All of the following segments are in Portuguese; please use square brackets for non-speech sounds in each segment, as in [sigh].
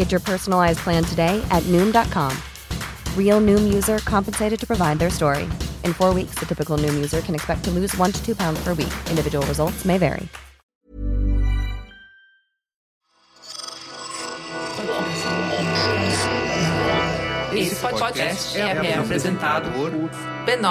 Get your personalized plan today at Noom.com. Real Noom user compensated to provide their story. In four weeks, the typical Noom user can expect to lose one to two pounds per week. Individual results may vary. Esse podcast é apresentado por b9.com.br.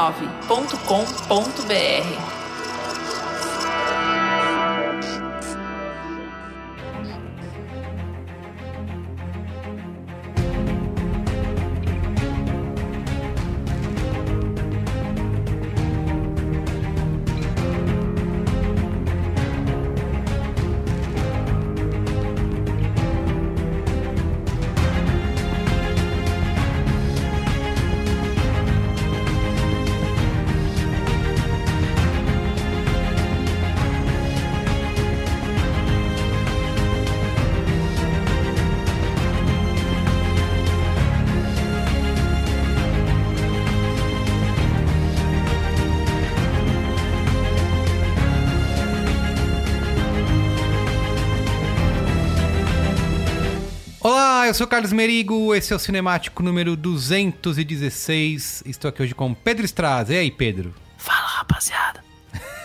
sou o Carlos Merigo, esse é o Cinemático número 216. Estou aqui hoje com Pedro Straz. E aí, Pedro? Fala, rapaziada.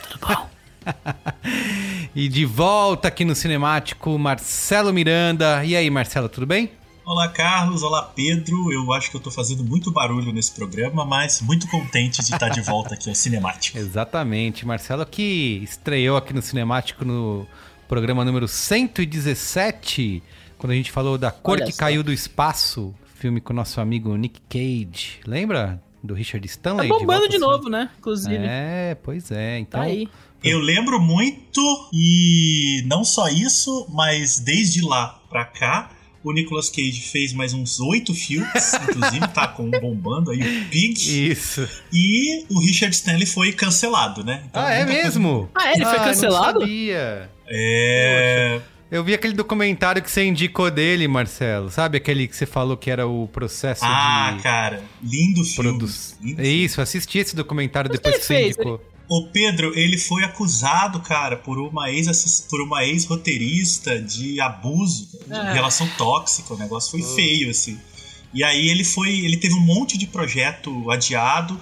Tudo bom? [laughs] e de volta aqui no Cinemático, Marcelo Miranda. E aí, Marcelo, tudo bem? Olá, Carlos. Olá, Pedro. Eu acho que eu estou fazendo muito barulho nesse programa, mas muito contente de estar de volta aqui ao Cinemático. [laughs] Exatamente. Marcelo que estreou aqui no Cinemático no programa número 117 quando a gente falou da Cor Olha que só. Caiu do Espaço, filme com o nosso amigo Nick Cage. Lembra? Do Richard Stanley? Tá bombando de, de novo, né? Inclusive. É, pois é. Então. Tá aí. Eu lembro muito, e não só isso, mas desde lá pra cá, o Nicolas Cage fez mais uns oito filmes, [laughs] inclusive tá com bombando aí o Pig. Isso. E o Richard Stanley foi cancelado, né? Então, ah, é mesmo? Coisa... Ah, ele foi ah, cancelado? Não sabia. É. Poxa. Eu vi aquele documentário que você indicou dele, Marcelo. Sabe aquele que você falou que era o processo ah, de. Ah, cara. Lindo filme. Produ... Lindo Isso, assisti esse documentário Mas depois que, que você fez? indicou. O Pedro, ele foi acusado, cara, por uma ex por uma ex-roteirista de abuso, de é. relação tóxica. O negócio foi oh. feio, assim. E aí ele foi. Ele teve um monte de projeto adiado.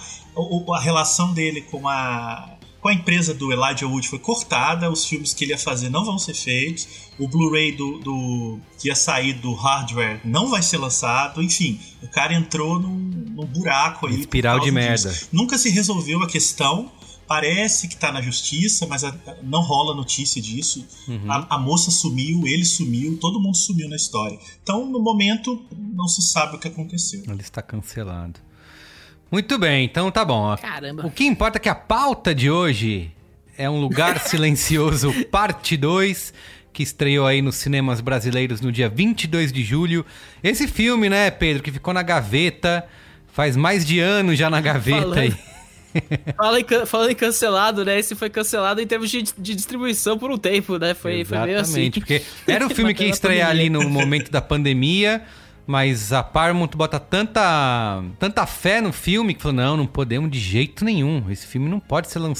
a relação dele com a com a empresa do Elijah Wood foi cortada, os filmes que ele ia fazer não vão ser feitos, o Blu-ray do, do, que ia sair do hardware não vai ser lançado, enfim, o cara entrou num, num buraco aí. Espiral de merda. Disso. Nunca se resolveu a questão. Parece que tá na justiça, mas a, não rola notícia disso. Uhum. A, a, moça sumiu, ele sumiu, todo mundo sumiu na história. Então, no momento, não se sabe o que aconteceu. Ele está cancelado. Muito bem, então tá bom. Caramba. O que importa é que a pauta de hoje é Um Lugar [laughs] Silencioso, parte 2, que estreou aí nos cinemas brasileiros no dia 22 de julho. Esse filme, né, Pedro, que ficou na gaveta, faz mais de ano já na gaveta falando, aí. Fala em, falando em cancelado, né? Esse foi cancelado em termos de, de distribuição por um tempo, né? Foi, foi meio assim. Exatamente, porque era o [laughs] filme que ia estrear ali no momento da pandemia, mas a Paramount bota tanta, tanta fé no filme que falou, não, não podemos de jeito nenhum. Esse filme não pode ser lan-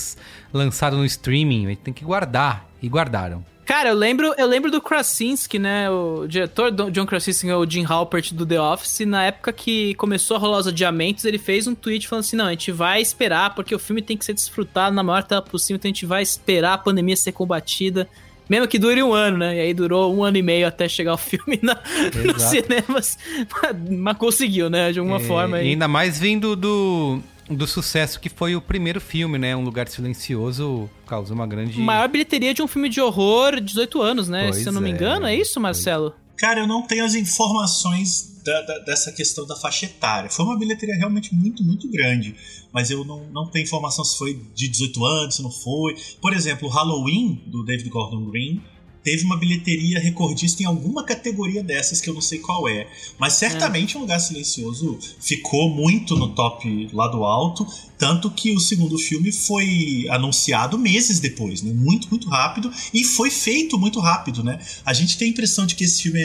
lançado no streaming, gente tem que guardar. E guardaram. Cara, eu lembro, eu lembro do Krasinski, né? O diretor John Krasinski o Jim Halpert do The Office. Na época que começou a rolar os adiamentos, ele fez um tweet falando assim: não, a gente vai esperar, porque o filme tem que ser desfrutado na maior tela possível, então a gente vai esperar a pandemia ser combatida. Mesmo que dure um ano, né? E aí durou um ano e meio até chegar o filme na, nos cinemas. [laughs] Mas conseguiu, né? De alguma É, forma. E ainda mais vindo do, do sucesso que foi o primeiro filme, né? Um Lugar Silencioso causou uma grande... Maior bilheteria de um filme de horror, 18 anos, né? Pois Se eu não me é, engano, é isso, Marcelo? Cara, eu não tenho as informações da- da- dessa questão da faixa etária. Foi uma bilheteria realmente muito, muito grande. Mas eu não, não tenho informação se foi de 18 anos, se não foi. Por exemplo, o Halloween, do David Gordon Green, teve uma bilheteria recordista em alguma categoria dessas que eu não sei qual é. Mas certamente um lugar silencioso ficou muito no top lá do alto. Tanto que o segundo filme foi anunciado meses depois, né? Muito, muito rápido. E foi feito muito rápido, né? A gente tem a impressão de que esse filme é,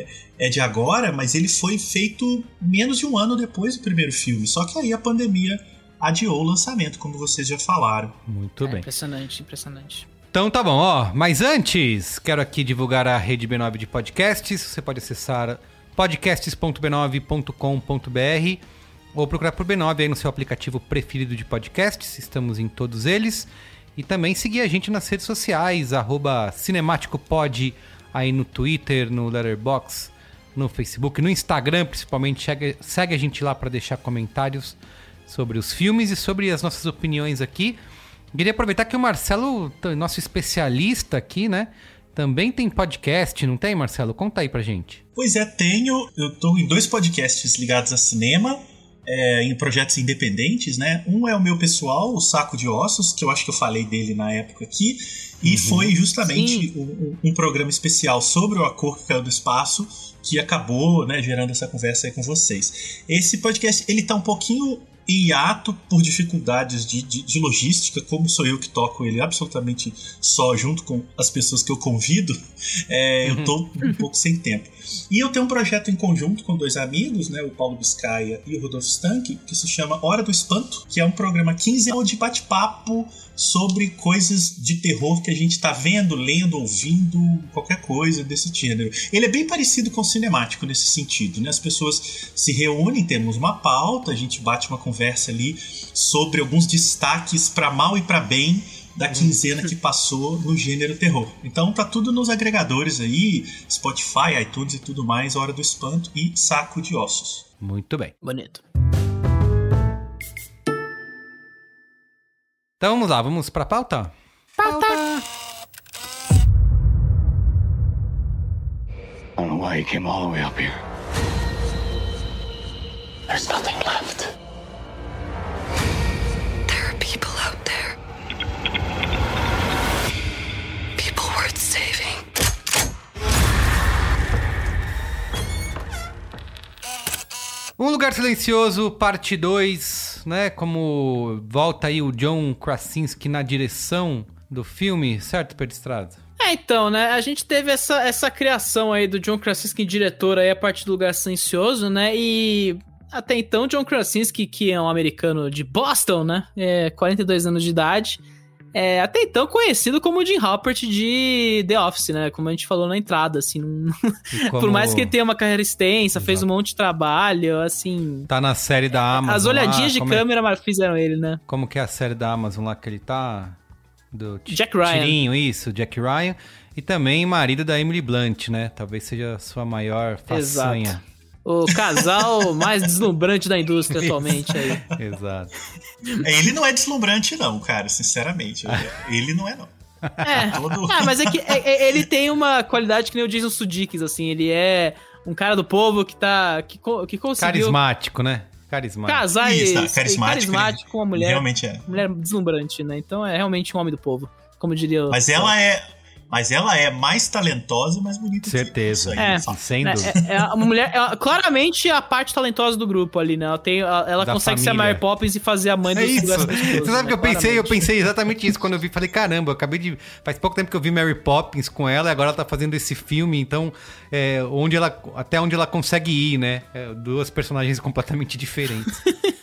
é, é de agora, mas ele foi feito menos de um ano depois do primeiro filme. Só que aí a pandemia adiou o lançamento, como vocês já falaram. Muito É, bem. impressionante, impressionante. Então tá bom, ó. Mas antes, quero aqui divulgar a rede B9 de podcasts. Você pode acessar podcasts.b9.com.br ou procurar por B9 aí no seu aplicativo preferido de podcasts. Estamos em todos eles. E também seguir a gente nas redes sociais, arroba cinemáticopod, aí no Twitter, no Letterboxd, no Facebook, no Instagram principalmente. Segue, segue a gente lá para deixar comentários sobre os filmes e sobre as nossas opiniões aqui. Queria aproveitar que o Marcelo, nosso especialista aqui, né? Também tem podcast, não tem, Marcelo? Conta aí pra gente. Pois é, tenho. Eu tô em dois podcasts ligados a cinema, é, em projetos independentes, né? Um é o meu pessoal, o Saco de Ossos, que eu acho que eu falei dele na época aqui, e foi justamente um, um- programa especial sobre o A Cor que Caiu do Espaço, que acabou né, gerando essa conversa aí com vocês. Esse podcast, ele tá um pouquinho em hiato por dificuldades de, de- de logística, como sou eu que toco ele absolutamente só junto com as pessoas que eu convido, é, eu tô um pouco sem tempo. E eu tenho um projeto em conjunto com dois amigos, né, o Paulo Biscaia e o Rodolfo Stank, que se chama Hora do Espanto, que é um programa quinzenal de bate-papo sobre coisas de terror que a gente tá vendo, lendo, ouvindo, qualquer coisa desse gênero. Ele é bem parecido com o cinemático nesse sentido, né? As pessoas se reúnem, temos uma pauta, a gente bate uma conversa ali sobre alguns destaques para mal e para bem da quinzena que passou no gênero terror. Então tá tudo nos agregadores aí, Spotify, iTunes e tudo mais, Hora do Espanto e Saco de Ossos. Muito bem. Bonito. Então vamos lá, vamos pra pauta? I don't know why you came all the way up here. There's nothing Um Lugar Silencioso, parte 2, né? Como volta aí o John Krasinski na direção do filme, certo, Pedro Estrada? É, então, né? A gente teve essa, essa criação aí do John Krasinski diretor aí a partir do Lugar Silencioso, né? E até então, John Krasinski, que é um americano de Boston, né? É, 42 anos de idade. É, até então conhecido como Jim Halpert de The Office, né? Como a gente falou na entrada, assim. não- [laughs] como Por mais que ele tenha uma carreira extensa, fez um monte de trabalho, assim. Tá na série da Amazon. As olhadinhas lá, de é- câmera mas fizeram ele, né? Como que é a série da Amazon lá que ele tá? Do Jack Ryan. Tirinho, isso, Jack Ryan. E também marido da Emily Blunt, né? Talvez seja a sua maior façanha. Exato. O casal mais deslumbrante da indústria atualmente aí. [laughs] Exato. É, Ele não é deslumbrante não, cara, sinceramente. Ele não é não. É. Todo- Ah, mas é que é- é- ele tem uma qualidade que nem o Jason Sudeikis, assim. Ele é um cara do povo que tá. que, que conseguiu Carismático, né? Carismático. casar Isso, e, tá, e carismático, carismático ele com uma mulher, Realmente é. mulher deslumbrante, né? Então é realmente um homem do povo, como diria o. Mas ela é. Mas ela é mais talentosa e mais bonita. Certeza. Aí, É. Sem É, dúvida. é, é uma mulher, é claramente a parte talentosa do grupo ali, né? Ela, tem, ela Da consegue ser a família. Mary Poppins e fazer a mãe dos É isso. Você sabe né? que eu pensei? Eu Claramente. pensei exatamente isso quando eu vi. Falei, caramba, eu acabei de. Faz pouco tempo que eu vi Mary Poppins com ela e agora ela tá fazendo esse filme, então. é, onde ela, até onde ela consegue ir, né? É, duas personagens completamente diferentes. [laughs]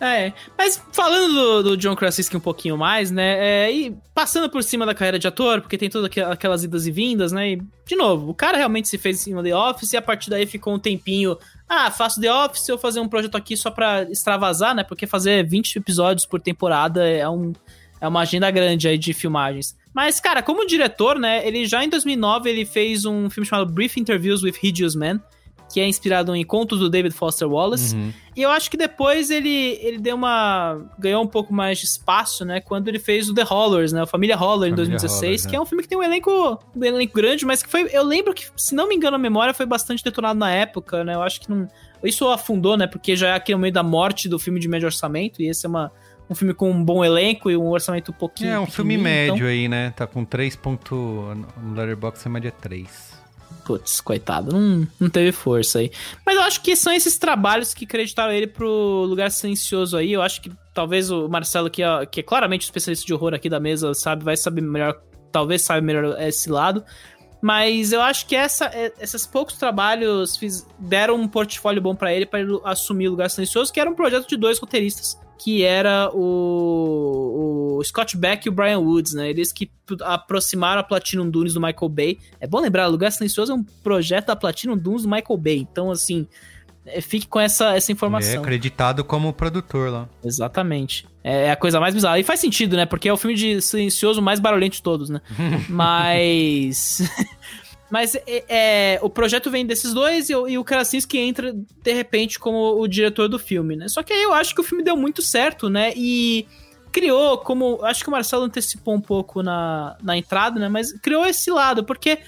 É, mas falando do, do John Krasinski um pouquinho mais, né, é, e passando por cima da carreira de ator, porque tem todas aqu- aquelas idas e vindas, né, e, de novo, o cara realmente se fez em The Office e a partir daí ficou um tempinho, ah, faço The Office, vou fazer um projeto aqui só pra extravasar, né, porque fazer 20 episódios por temporada é, um, é uma agenda grande aí de filmagens. Mas, cara, como diretor, né, ele já em 2009 ele fez um filme chamado Brief Interviews with Hideous Men, que é inspirado em contos do David Foster Wallace. Uhum. E eu acho que depois ele, ele deu uma. ganhou um pouco mais de espaço, né? Quando ele fez o The Hollers, né? A Família Holler em Família 2016, Hollers, que né? é um filme que tem um elenco, um elenco grande, mas que foi. Eu lembro que, se não me engano a memória, foi bastante detonado na época, né? Eu acho que não. Isso afundou, né? Porque já é aqui no meio da morte do filme de médio orçamento, e esse é uma. Um filme com um bom elenco e um orçamento um pouquinho. É um filme pequenininho, médio então- aí, né? Tá com 3. ponto- No Letterboxd a média é 3. Putz, coitado, não, não teve força aí. Mas eu acho que são esses trabalhos que acreditaram ele pro lugar silencioso aí. Eu acho que talvez o Marcelo, que é, que é claramente o especialista de horror aqui da mesa, sabe, vai saber melhor, talvez saiba melhor esse lado. Mas eu acho que essa, é- esses poucos trabalhos fiz- deram um portfólio bom pra ele para ele assumir o lugar silencioso, que era um projeto de dois roteiristas, que era o, o Scott Beck e o Brian Woods, né? Eles que aproximaram a Platinum Dunes do Michael Bay. É bom lembrar, o Lugar Silencioso é um projeto da Platinum Dunes do Michael Bay. Então, assim, é, fique com essa, essa É informação. acreditado como produtor lá. Exatamente. É a coisa mais bizarra. E faz sentido, né? Porque é o filme de silencioso mais barulhento de todos, né? [laughs] Mas. [laughs] Mas é, é, o projeto vem desses dois e, o- e o Krasinski entra, de repente, como o diretor do filme, né? Só que aí eu acho que o filme deu muito certo, né? E criou, como. Acho que o Marcelo antecipou um pouco na, na entrada, né? Mas criou esse lado, porque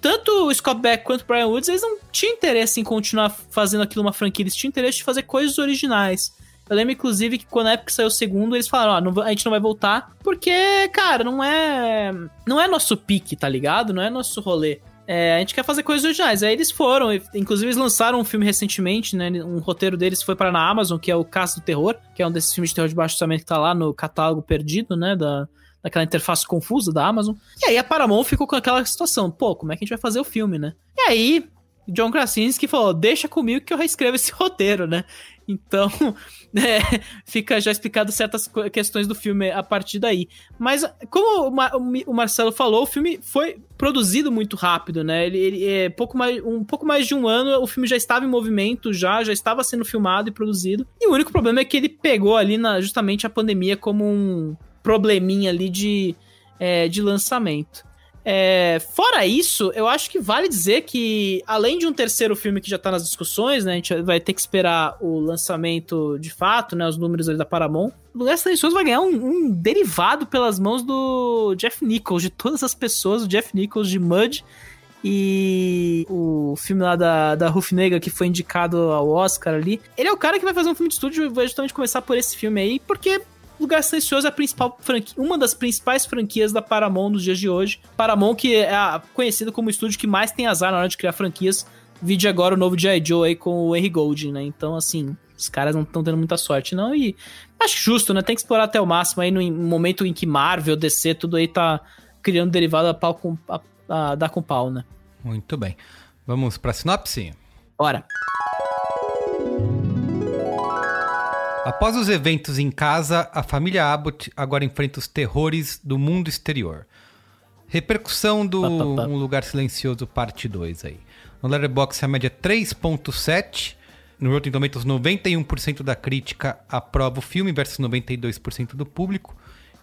tanto o Scott Beck quanto o Brian Woods, eles não tinham interesse em continuar fazendo aquilo uma franquia, eles tinham interesse de fazer coisas originais. Eu lembro, inclusive, que quando a época saiu o segundo, eles falaram, ó, não a gente não vai voltar, porque, cara, não é. Não é nosso pique, tá ligado? Não é nosso rolê. É, a gente quer fazer coisas originais. Aí eles foram, inclusive eles lançaram um filme recentemente, né? Um roteiro deles foi para na Amazon, que é o Caso do Terror, que é um desses filmes de terror de baixo orçamento que tá lá no catálogo perdido, né? Da, daquela interface confusa da Amazon. E aí a Paramount ficou com aquela situação, pô, como é que a gente vai fazer o filme, né? E aí, John Krasinski falou, deixa comigo que eu reescrevo esse [laughs] roteiro, né? Então, [laughs] é, fica já explicado certas questões do filme a partir daí. Mas, como o, Ma- o Mi- o Marcelo falou, o filme foi produzido muito rápido, né? Ele, ele é pouco mais, um pouco mais de um ano, o filme já estava em movimento, já, já estava sendo filmado e produzido. E o único problema é que ele pegou ali na, justamente a pandemia como um probleminha ali de, é, de lançamento. É, fora isso, eu acho que vale dizer que, além de um terceiro filme que já tá nas discussões, né? A gente vai ter que esperar o lançamento de fato, né? Os números ali da Paramount. O Lugar Silencioso vai ganhar um, um derivado pelas mãos do Jeff Nichols, de todas as pessoas, o Jeff Nichols de Mud. E o filme lá da, da Ruth Negra, que foi indicado ao Oscar ali. Ele é o cara que vai fazer um filme de estúdio e vai justamente começar por esse filme aí, porque Lugar Silencioso é a principal franquia, uma das principais franquias da Paramount nos dias de hoje. Paramount que é a- conhecido como o estúdio que mais tem azar na hora de criar franquias. Vide agora o novo G.I. Joe aí com o Henry Golding, né? Então, assim, os caras não estão tendo muita sorte, não. E acho justo, né? Tem que explorar até o máximo aí no momento em que Marvel, DC, tudo aí tá criando derivado a pau com, a, a dar com pau, né? Muito bem. Vamos pra sinopse? Ora. Após os eventos em casa, a família Abbott agora enfrenta os terrores do mundo exterior. Repercussão do Pá, pá, pá. Um Lugar Silencioso, parte 2 aí. No Letterboxd a média é 3.7. No Rotten Tomatoes, 91% da crítica aprova o filme versus 92% do público.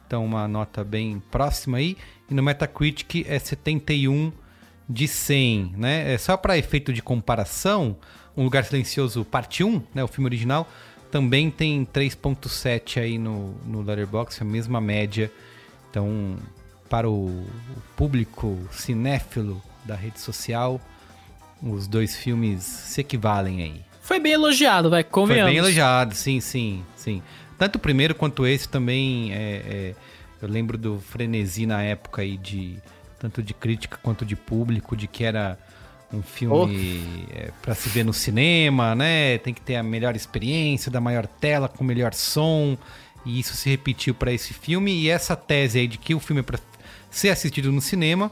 Então, uma nota bem próxima aí. E no Metacritic é 71 de 100, né? É só para efeito de comparação, Um Lugar Silencioso, parte 1, né? O filme original, também tem 3.7 aí no, no Letterboxd, a mesma média. Então, para o, o público cinéfilo da rede social, os dois filmes se equivalem aí. Foi bem elogiado, vai, Foi convenhamos. bem elogiado, sim, sim, sim. Tanto o primeiro quanto esse também é, é- eu lembro do frenesi na época aí de tanto de crítica quanto de público, de que era um filme oh. é, para se ver no cinema, né? Tem que ter a melhor experiência, da maior tela, com melhor som. E isso se repetiu para esse filme. E essa tese aí de que o filme é para ser assistido no cinema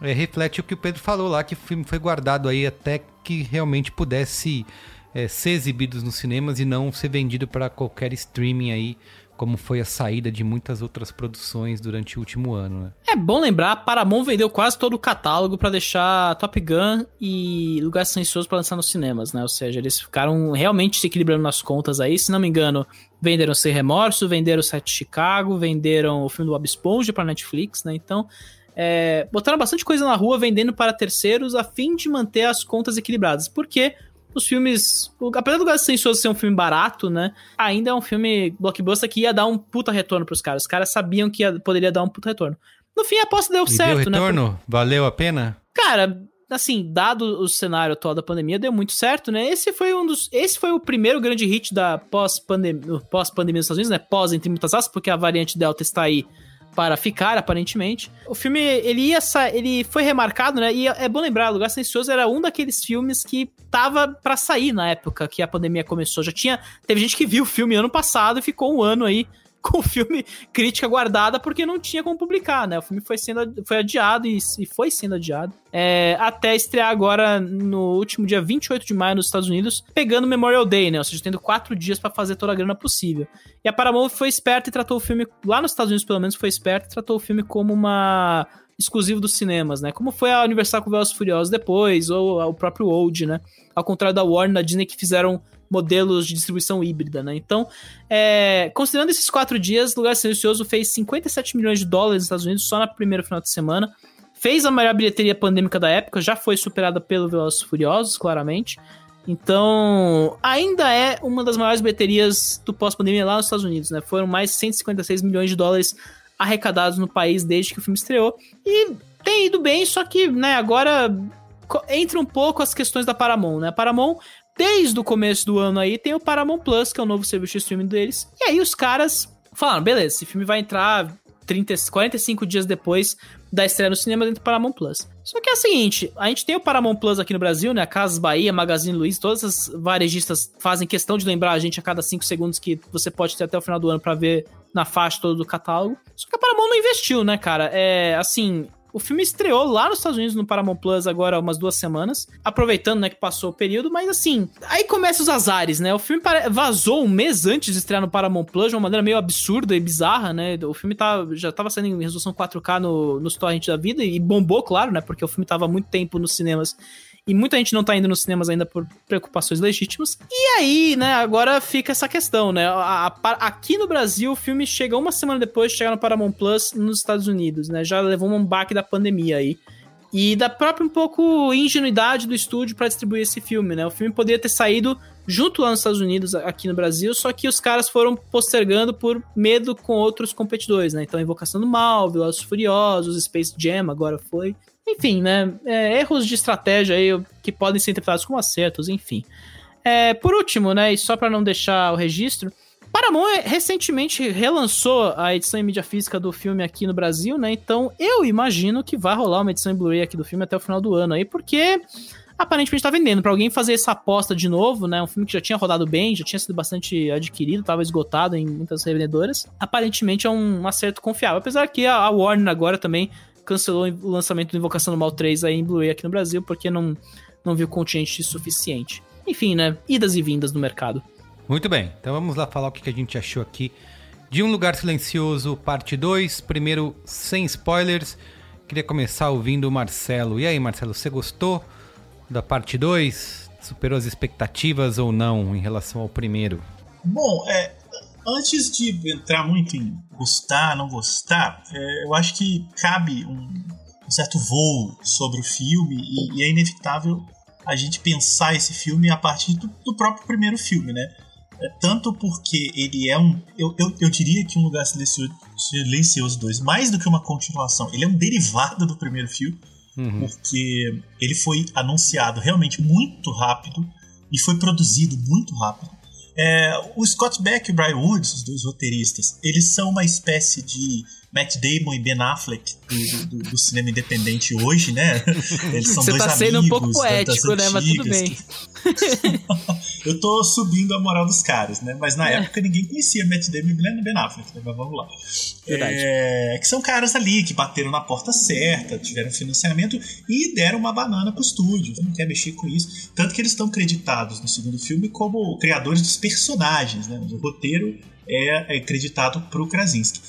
é, reflete o que o Pedro falou lá, que o filme foi guardado aí até que realmente pudesse é, ser exibido nos cinemas e não ser vendido para qualquer streaming aí como foi a saída de muitas outras produções durante o último ano. Né? É bom lembrar, Paramount vendeu quase todo o catálogo para deixar Top Gun e Lugar Silencioso para lançar nos cinemas, né? Ou seja, eles ficaram realmente se equilibrando nas contas aí. Se não me engano, venderam Sem Remorso, venderam Sete Chicago, venderam o filme do Bob Esponja para Netflix, né? Então, é, botaram bastante coisa na rua vendendo para terceiros a fim de manter as contas equilibradas. Porque os filmes. Apesar do Gato Silencioso ser um filme barato, né? Ainda é um filme blockbuster que ia dar um puta retorno pros caras. Os caras sabiam que ia, poderia dar um puta retorno. No fim, a aposta deu e certo, deu né? retorno? Valeu a pena? Cara, assim, dado o cenário atual da pandemia, deu muito certo, né? Esse foi um dos. Esse foi o primeiro grande hit da pós-pandemia pós -pandemia dos Estados Unidos, né? Pós, entre muitas aspas, porque a variante Delta está aí para ficar, aparentemente. O filme, ele ia ele foi remarcado, né? E é bom lembrar, Lugar Silencioso era um daqueles filmes que tava para sair na época que a pandemia começou. Já tinha, teve gente que viu o filme ano passado e ficou um ano aí [laughs] com o filme crítica guardada porque não tinha como publicar, né? O filme foi sendo foi adiado e, e foi sendo adiado é, até estrear agora no último dia 28 de maio nos Estados Unidos, pegando Memorial Day, né? Ou seja, tendo quatro dias para fazer toda a grana possível. E a Paramount foi esperta e tratou o filme, lá nos Estados Unidos pelo menos, foi esperta e tratou o filme como uma exclusivo dos cinemas, né? Como foi a Universal com Velozes Furiosos depois, ou o próprio Old, né? Ao contrário da Warner, da Disney, que fizeram modelos de distribuição híbrida, né? Então, é, considerando esses quatro dias, Lugar Silencioso fez 57 milhões de dólares nos Estados Unidos só na primeira final de semana. Fez a maior bilheteria pandêmica da época, já foi superada pelo Velozes Furiosos, claramente. Então, ainda é uma das maiores bilheterias do pós-pandemia lá nos Estados Unidos, né? Foram mais 156 milhões de dólares arrecadados no país desde que o filme estreou. E tem ido bem, só que, né, agora entra um pouco as questões da Paramount, né? A Paramount desde o começo do ano aí, tem o Paramount Plus, que é o novo serviço de streaming deles. E aí os caras falaram, beleza, esse filme vai entrar 30, 45 dias depois da estreia no cinema dentro do Paramount Plus. Só que é o seguinte, a gente tem o Paramount Plus aqui no Brasil, né? Casas Bahia, Magazine Luiza, todas as varejistas fazem questão de lembrar a gente a cada 5 segundos que você pode ter até o final do ano para ver na faixa todo do catálogo. Só que a Paramount não investiu, né, cara? É, assim, o filme estreou lá nos Estados Unidos, no Paramount Plus, agora umas duas semanas. Aproveitando, né, que passou o período. Mas assim, aí começam os azares, né? O filme vazou um mês antes de estrear no Paramount Plus, de uma maneira meio absurda e bizarra, né? O filme tá, já tava saindo em resolução 4K no, nos torrents da vida e bombou, claro, né? Porque o filme tava há muito tempo nos cinemas e muita gente não tá indo nos cinemas ainda por preocupações legítimas. E aí, né, agora fica essa questão, né? A, a, aqui no Brasil, o filme chega uma semana depois de chegar no Paramount Plus nos Estados Unidos, né? Já levou um baque da pandemia aí. E da própria um pouco ingenuidade do estúdio para distribuir esse filme, né? O filme poderia ter saído junto lá nos Estados Unidos, aqui no Brasil, só que os caras foram postergando por medo com outros competidores, né? Então, Invocação do Mal, Velozes Furiosos, Space Jam agora foi. Enfim, né? É, erros de estratégia aí que podem ser interpretados como acertos, enfim. É, por último, né? E só para não deixar o registro, Paramount recentemente relançou a edição em mídia física do filme aqui no Brasil, né? Então eu imagino que vai rolar uma edição em Blu-ray aqui do filme até o final do ano aí, porque aparentemente tá vendendo. Para alguém fazer essa aposta de novo, né? Um filme que já tinha rodado bem, já tinha sido bastante adquirido, tava esgotado em muitas revendedoras. Aparentemente é um acerto confiável. Apesar que a Warner agora também cancelou o lançamento do Invocação do Mal 3 aí em Blu-ray aqui no Brasil, porque não, não viu contingente suficiente. Enfim, né? Idas e vindas no mercado. Muito bem, então vamos lá falar o que a gente achou aqui de Um Lugar Silencioso, parte 2. Primeiro, sem spoilers. Queria começar ouvindo o Marcelo. E aí, Marcelo, você gostou da parte 2? Superou as expectativas ou não em relação ao primeiro? Bom, é, Antes de entrar muito em gostar, não gostar, é, eu acho que cabe um, um, certo voo sobre o filme e, e, é inevitável a gente pensar esse filme a partir do, do próprio primeiro filme, né? É, tanto porque ele é um. Eu, eu, eu diria que Um Lugar Silencioso, Silencioso 2, mais do que uma continuação, ele é um derivado do primeiro filme, uhum. porque ele foi anunciado realmente muito rápido e foi produzido muito rápido. É, o Scott Beck e o Brian Woods, os dois roteiristas, eles são uma espécie de Matt Damon e Ben Affleck do, do, do cinema independente hoje, né? Eles são Você dois tá amigos. sendo um pouco poético, né? Mas tudo bem. [laughs] Eu tô subindo a moral dos caras, né? Mas na época ninguém conhecia Matt Damon e Ben Affleck, né? Mas vamos lá. Verdade. É, que são caras ali que bateram na porta certa, tiveram financiamento e deram uma banana pro estúdio. Não quer mexer com isso. Tanto que eles estão creditados no segundo filme como criadores dos personagens, né? O roteiro é, é creditado pro Krasinski.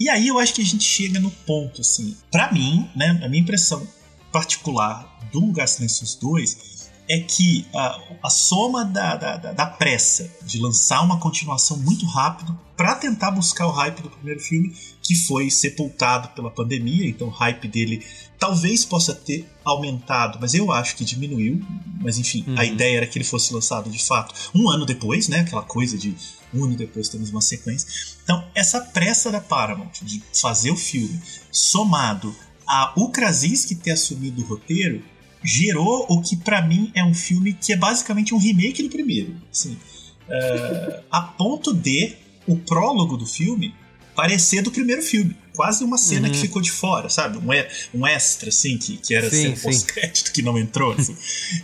E aí eu acho que a gente chega no ponto, assim, pra mim, né? A minha impressão particular do Lugar Silencioso 2 é que a, a soma da, da, da- pressa de lançar uma continuação muito rápido para tentar buscar o hype do primeiro filme, que foi sepultado pela pandemia, então o hype dele talvez possa ter aumentado, mas eu acho que diminuiu. Mas enfim, a ideia era que ele fosse lançado de fato um ano depois, né? Aquela coisa de ano depois temos uma sequência. Então, essa pressa da Paramount de fazer o filme, somado a o Krasinski ter assumido o roteiro, gerou o que pra mim é um filme que é basicamente um remake do primeiro. Assim, é, a ponto de o prólogo do filme parecer do primeiro filme. Quase uma cena que ficou de fora, sabe? Um, e- um extra, assim, que, que era Sim, sim. pós-crédito que não entrou. assim.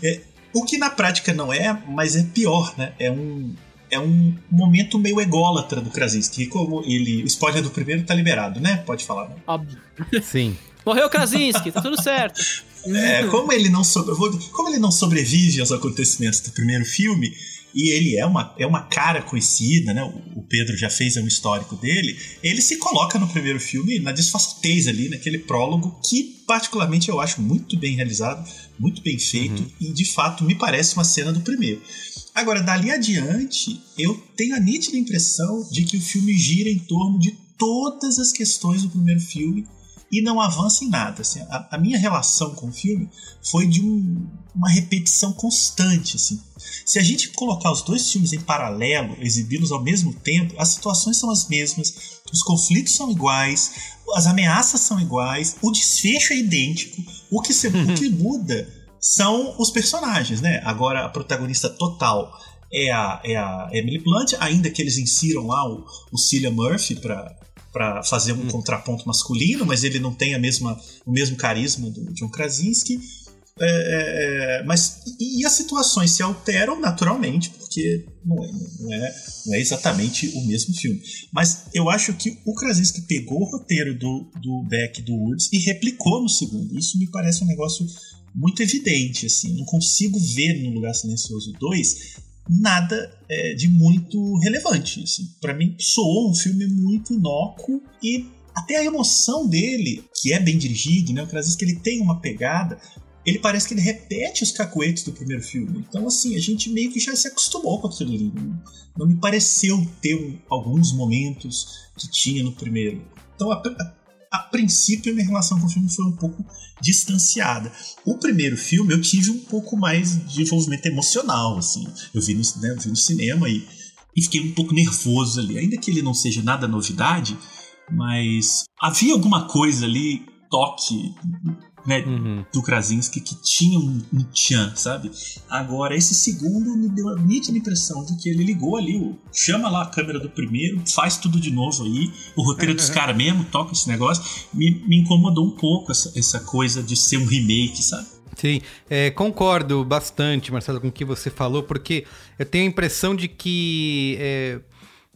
É, o que na prática não é, mas é pior, né? É um, é um momento meio ególatra do Krasinski. Como ele. O spoiler do primeiro tá liberado, né? Pode falar, né? Óbvio. Sim. Morreu o Krasinski, tá tudo certo. É, como ele não sobre, como ele não sobrevive aos acontecimentos do primeiro filme e ele é uma, é uma cara conhecida, né? O, Pedro já fez um histórico dele. Ele se coloca no primeiro filme na disfarçatez ali, naquele prólogo que particularmente eu acho muito bem realizado, muito bem feito e de fato me parece uma cena do primeiro. Agora, dali adiante, eu tenho a nítida impressão de que o filme gira em torno de todas as questões do primeiro filme e não avança em nada. Assim, a, a minha relação com o filme foi de um- uma repetição constante. Assim. Se a gente colocar os dois filmes em paralelo, exibi-los ao mesmo tempo, as situações são as mesmas, os conflitos são iguais, as ameaças são iguais, o desfecho é idêntico. O que, se- [laughs] o que muda são os personagens, né? Agora a protagonista total é a, é a Emily Blunt, ainda que eles insiram lá o, o Cillian Murphy para para fazer um contraponto masculino, mas ele não tem a mesma, o mesmo carisma do John Krasinski. É, é, mas e, as situações se alteram naturalmente, porque não é, não, é, não é exatamente o mesmo filme. Mas eu acho que o Krasinski pegou o roteiro do, do Beck do Woods e replicou no segundo. Isso me parece um negócio muito evidente. Assim. Não consigo ver no Lugar Silencioso 2 nada é, de muito relevante. Assim. Para mim, soou um filme muito inócuo e até a emoção dele, que é bem dirigido, né? O Krasinski ele tem uma pegada. Ele parece que ele repete os cacuetes do primeiro filme. Então, assim, a gente meio que já se acostumou com aquilo ali. Não, me pareceu ter alguns momentos que tinha no primeiro. Então, a princípio, minha relação com o filme foi um pouco distanciada. O primeiro filme eu tive um pouco mais de envolvimento emocional, assim. Eu vi no, né, vi no cinema e, e fiquei um pouco nervoso ali. Ainda que ele não seja nada novidade, mas havia alguma coisa ali, toque, né, do Krasinski que tinha um, um tchan, sabe? Agora, esse segundo me deu a nítida impressão de que ele ligou ali, o, chama lá a câmera do primeiro, faz tudo de novo aí, o roteiro é dos [laughs] caras mesmo, toca esse negócio. Me, me incomodou um pouco essa, essa coisa de ser um remake, sabe? Sim, é, concordo bastante, Marcelo, com o que você falou, porque eu tenho a impressão de que, é,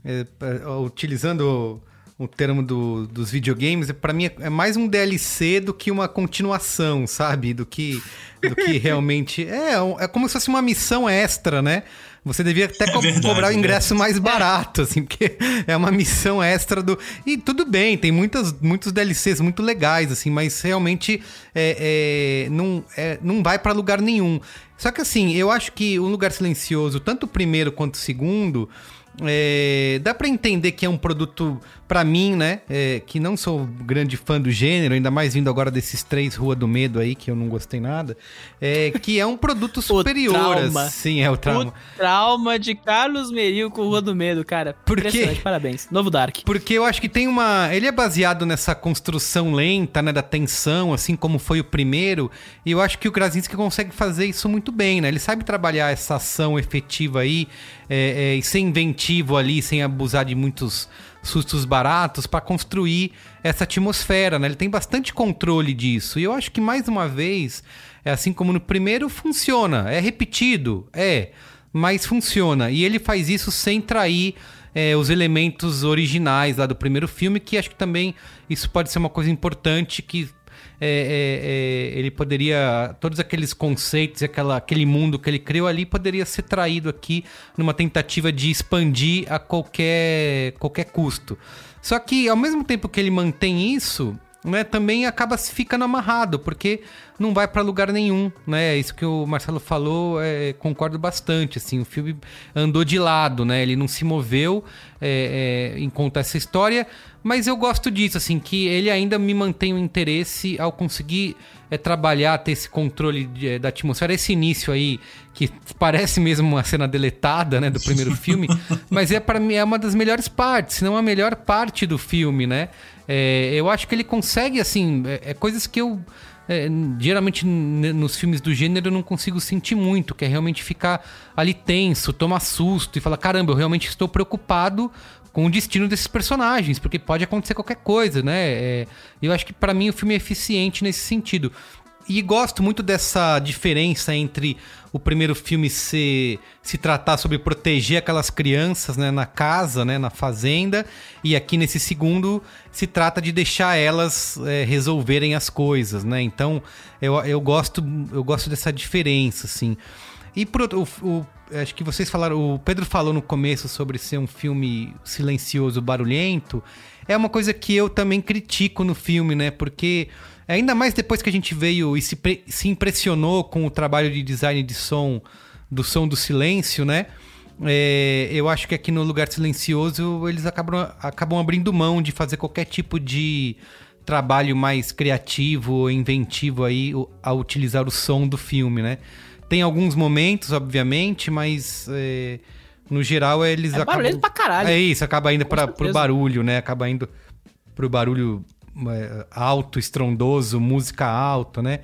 é, é, utilizando o termo do- dos videogames, pra mim é, é mais um DLC do que uma continuação, sabe? Do que, do que [laughs] realmente. É, um- é como se fosse uma missão extra, né? Você devia até co- verdade, cobrar o é ingresso mais barato, assim, porque é uma missão extra do. E tudo bem, tem muitas, muitos DLCs muito legais, assim, mas realmente é, é, não, é, não vai pra lugar nenhum. Só que assim, eu acho que o Lugar Silencioso, tanto o primeiro quanto o segundo. é, dá pra entender que é um produto, pra mim, né? é, que não sou grande fã do gênero, ainda mais vindo agora desses três Rua do Medo aí, que eu não gostei nada. É, que é um produto [laughs] superior. trauma. Sim, é o trauma. O trauma de Carlos Meril com Rua do Medo, cara. Por quê? Impressionante, parabéns. Novo Dark. Porque eu acho que tem uma. Ele é baseado nessa construção lenta, né? Da tensão, assim como foi o primeiro. E eu acho que o Krasinski consegue fazer isso muito bem, né? Ele sabe trabalhar essa ação efetiva aí é, é, e ser inventivo ali, sem abusar de muitos sustos baratos para construir essa atmosfera, né? Ele tem bastante controle disso. E eu acho que mais uma vez, é assim como no primeiro funciona, é repetido, é, mas funciona. E ele faz isso sem trair é, os elementos originais lá do primeiro filme, que acho que também isso pode ser uma coisa importante que é, é, é, ele poderia. Todos aqueles conceitos, aquela, aquele mundo que ele criou ali, poderia ser traído aqui numa tentativa de expandir a qualquer, qualquer custo. Só que, ao mesmo tempo que ele mantém isso, né, também acaba se ficando amarrado, porque não vai para lugar nenhum, né? Isso que o Marcelo falou, é, concordo bastante. Assim, o filme andou de lado, né? Ele não se moveu é, é, em contar essa história, mas eu gosto disso, assim, que ele ainda me mantém o interesse ao conseguir é, trabalhar, ter esse controle de, é, da atmosfera, esse início aí que parece mesmo uma cena deletada, né, do primeiro filme, [laughs] mas é para mim é uma das melhores partes, se não a melhor parte do filme, né? É, eu acho que ele consegue, assim, é, é coisas que eu é, geralmente nos filmes do gênero eu não consigo sentir muito, que é realmente ficar ali tenso, tomar susto e falar: caramba, eu realmente estou preocupado com o destino desses personagens, porque pode acontecer qualquer coisa, né? É, eu acho que para mim o filme é eficiente nesse sentido. E gosto muito dessa diferença entre o primeiro filme se, se tratar sobre proteger aquelas crianças né, na casa, né, na fazenda, e aqui nesse segundo se trata de deixar elas é, resolverem as coisas, né? Então eu, eu, gosto, eu gosto dessa diferença, assim. E por outro, o, o, acho que vocês falaram, o Pedro falou no começo sobre ser um filme silencioso, barulhento. É uma coisa que eu também critico no filme, né? Porque Ainda mais depois que a gente veio e se, se impressionou com o trabalho de design de som, do som do silêncio, né? É, eu acho que aqui no Lugar Silencioso eles acabam, acabam abrindo mão de fazer qualquer tipo de trabalho mais criativo ou inventivo aí a utilizar o som do filme, né? Tem alguns momentos, obviamente, mas é, no geral eles é acabam. pra caralho. É isso, acaba indo para pro barulho, né? Acaba indo pro barulho é, alto, estrondoso, música alta, né?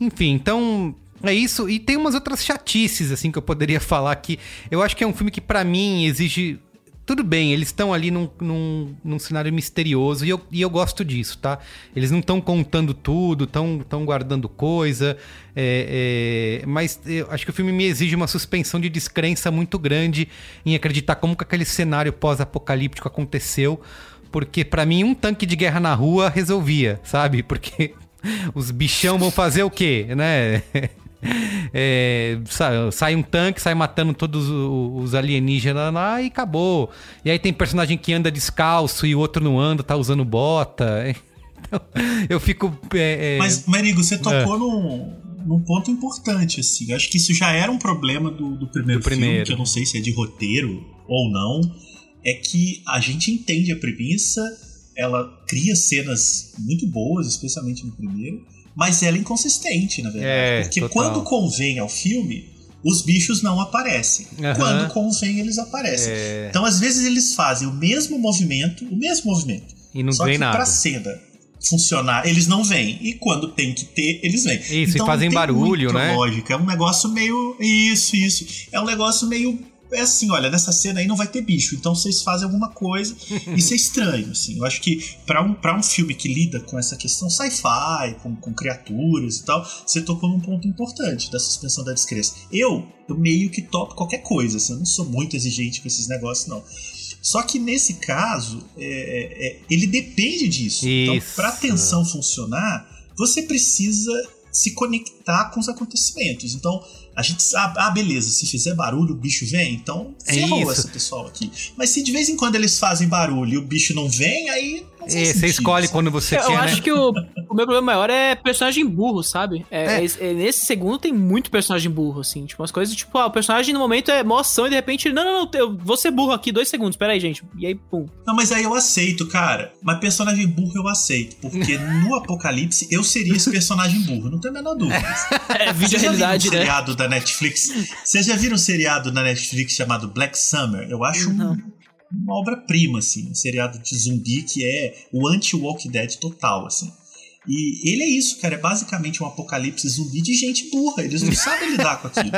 Enfim, então é isso. E tem umas outras chatices, assim, que eu poderia [laughs] falar que eu acho que é um filme que, para mim, exige. Tudo bem, eles estão ali num, num, num, cenário misterioso e eu, e eu gosto disso, tá? Eles não estão contando tudo, estão guardando coisa, é, é, mas eu acho que o filme me exige uma suspensão de descrença muito grande em acreditar como que aquele cenário pós-apocalíptico aconteceu porque para mim um tanque de guerra na rua resolvia, sabe? Porque [laughs] os bichão vão fazer o quê, né? [laughs] É, sai, sai, um tanque, sai matando todos os alienígenas lá e acabou. E aí tem personagem que anda descalço e o outro não anda, tá usando bota. [laughs] Então, eu fico. É, é... Mas, Marigo, você tocou é. num, num ponto importante, assim. Acho que isso já era um problema do, do primeiro do filme, primeiro. que eu não sei se é de roteiro ou não é que a gente entende a premissa, ela cria cenas muito boas, especialmente no primeiro, mas ela é inconsistente, na verdade. É, porque total. quando convém ao filme, os bichos não aparecem. Uhum. Quando convém, eles aparecem. É... Então, às vezes, eles fazem o mesmo movimento, o mesmo movimento. E não só vem que nada. pra cena funcionar, eles não vêm. E quando tem que ter, eles vêm. Isso, então, e fazem barulho, né? Lógica. É um negócio meio. Isso, isso. É um negócio meio é assim, olha, nessa cena aí não vai ter bicho, então vocês fazem alguma coisa. [laughs] Isso é estranho, assim. Eu acho que para um, pra um filme que lida com essa questão sci-fi, com, com criaturas e tal, você tocou num ponto importante da suspensão da descrença. Eu, eu meio que topo qualquer coisa, assim, eu não sou muito exigente com esses negócios, não. Só que nesse caso, é, é, é ele depende disso. Então, Isso. Então, pra tensão funcionar, você precisa se conectar com os acontecimentos. Então, a gente sabe, ah, beleza, se fizer barulho, o bicho vem, então é ferrou é esse pessoal aqui. Mas se de vez em quando eles fazem barulho e o bicho não vem, aí é, você escolhe quando você eu quer, Eu né? acho que o, o meu problema maior é personagem burro, sabe? É, é. é, nesse segundo tem muito personagem burro, assim. Tipo, umas coisas, tipo, ah, o personagem no momento é moção e de repente, não, não, não, eu vou ser burro aqui, dois segundos, peraí, gente. E aí, pum. Não, mas aí eu aceito, cara. Mas personagem burro eu aceito. Porque no [laughs] Apocalipse eu seria esse personagem burro, não tem a menor dúvida. É, vídeo realidade, um né? seriado da Netflix. Vocês já viram um seriado da Netflix chamado Black Summer? Eu acho não. Um uma obra-prima, assim, um seriado de zumbi que é o anti-Walk Dead total, assim. E ele é isso, cara, é basicamente um apocalipse zumbi de gente burra, eles não sabem lidar com aquilo. [laughs]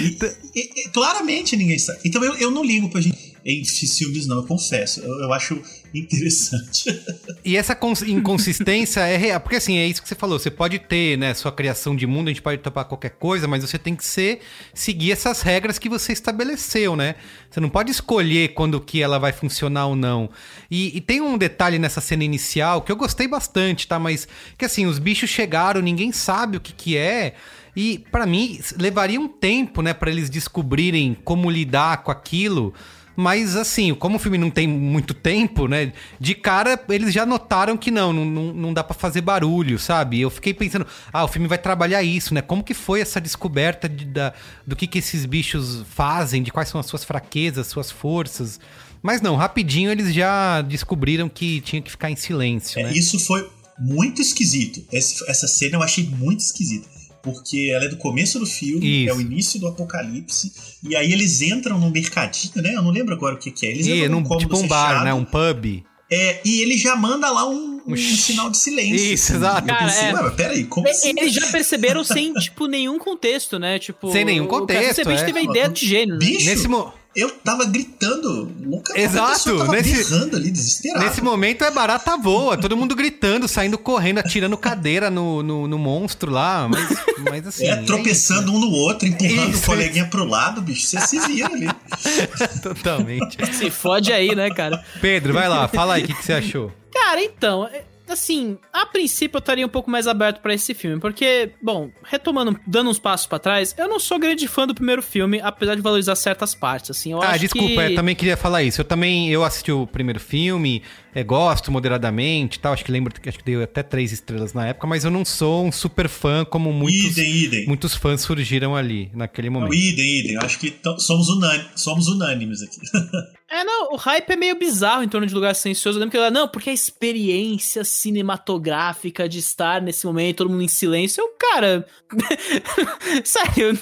E, e, e, claramente ninguém sabe. Então eu, eu não ligo pra gente. Em filmes, não, eu confesso. Eu, eu acho interessante. [laughs] E essa inconsistência é real. Porque assim, é isso que você falou. Você pode ter, né, sua criação de mundo, a gente pode topar qualquer coisa, mas você tem que ser, seguir essas regras que você estabeleceu, né? Você não pode escolher quando que ela vai funcionar ou não. E, e tem um detalhe nessa cena inicial que eu gostei bastante, tá? Mas que assim, os bichos chegaram, ninguém sabe o que que é. E para mim levaria um tempo, né, para eles descobrirem como lidar com aquilo. Mas assim, como o filme não tem muito tempo, né? De cara, eles já notaram que não, não, não dá para fazer barulho, sabe? Eu fiquei pensando, ah, o filme vai trabalhar isso, né? Como que foi essa descoberta de, da, do que, que esses bichos fazem, de quais são as suas fraquezas, suas forças. Mas não, rapidinho eles já descobriram que tinha que ficar em silêncio. É, né? Isso foi muito esquisito. essa cena eu achei muito esquisita porque ela é do começo do filme, Isso. é o início do apocalipse, e aí eles entram no mercadinho, né? Eu não lembro agora o que, que é. Eles e, entram num, num tipo um bar, né? Um pub. É, e ele já manda lá um, um, um sinal de silêncio. Isso, assim. exato. Cara, pensei, é. peraí, como assim? Eles já perceberam sem, [laughs] tipo, nenhum contexto, né? Tipo, sem nenhum contexto. Você é. teve a ideia de gênio, né? Bicho, Nesse mo eu tava gritando. Nunca Exato. Tava nesse, ali, desesperado. Nesse momento é barata voa, todo mundo gritando, saindo correndo, atirando cadeira no, no, no monstro lá. Mas, mas assim. É, tropeçando é um no outro, empurrando isso. o coleguinha pro lado, bicho. Você se vira ali. [laughs] Totalmente. Se fode aí, né, cara? Pedro, vai lá, fala aí o que, que você achou. Cara, então, assim, a princípio eu estaria um pouco mais aberto para esse filme, porque, bom, retomando, dando uns passos para trás, eu não sou grande fã do primeiro filme, apesar de valorizar certas partes, assim, ah, desculpa, que... eu também queria falar isso. Eu também, eu assisti o primeiro filme, é, gosto moderadamente tal, acho que lembro que acho que deu até três estrelas na época, mas eu não sou um super fã como muitos, idem, idem. muitos fãs surgiram ali, naquele momento. Não, idem, idem, acho que somos, unânimes, somos unânimes aqui. [laughs] É, não, o hype é meio bizarro em torno de Lugar Silencioso. Eu lembro que ela, não, porque a experiência cinematográfica de estar nesse momento, todo mundo em silêncio, eu, cara. [laughs] Sério,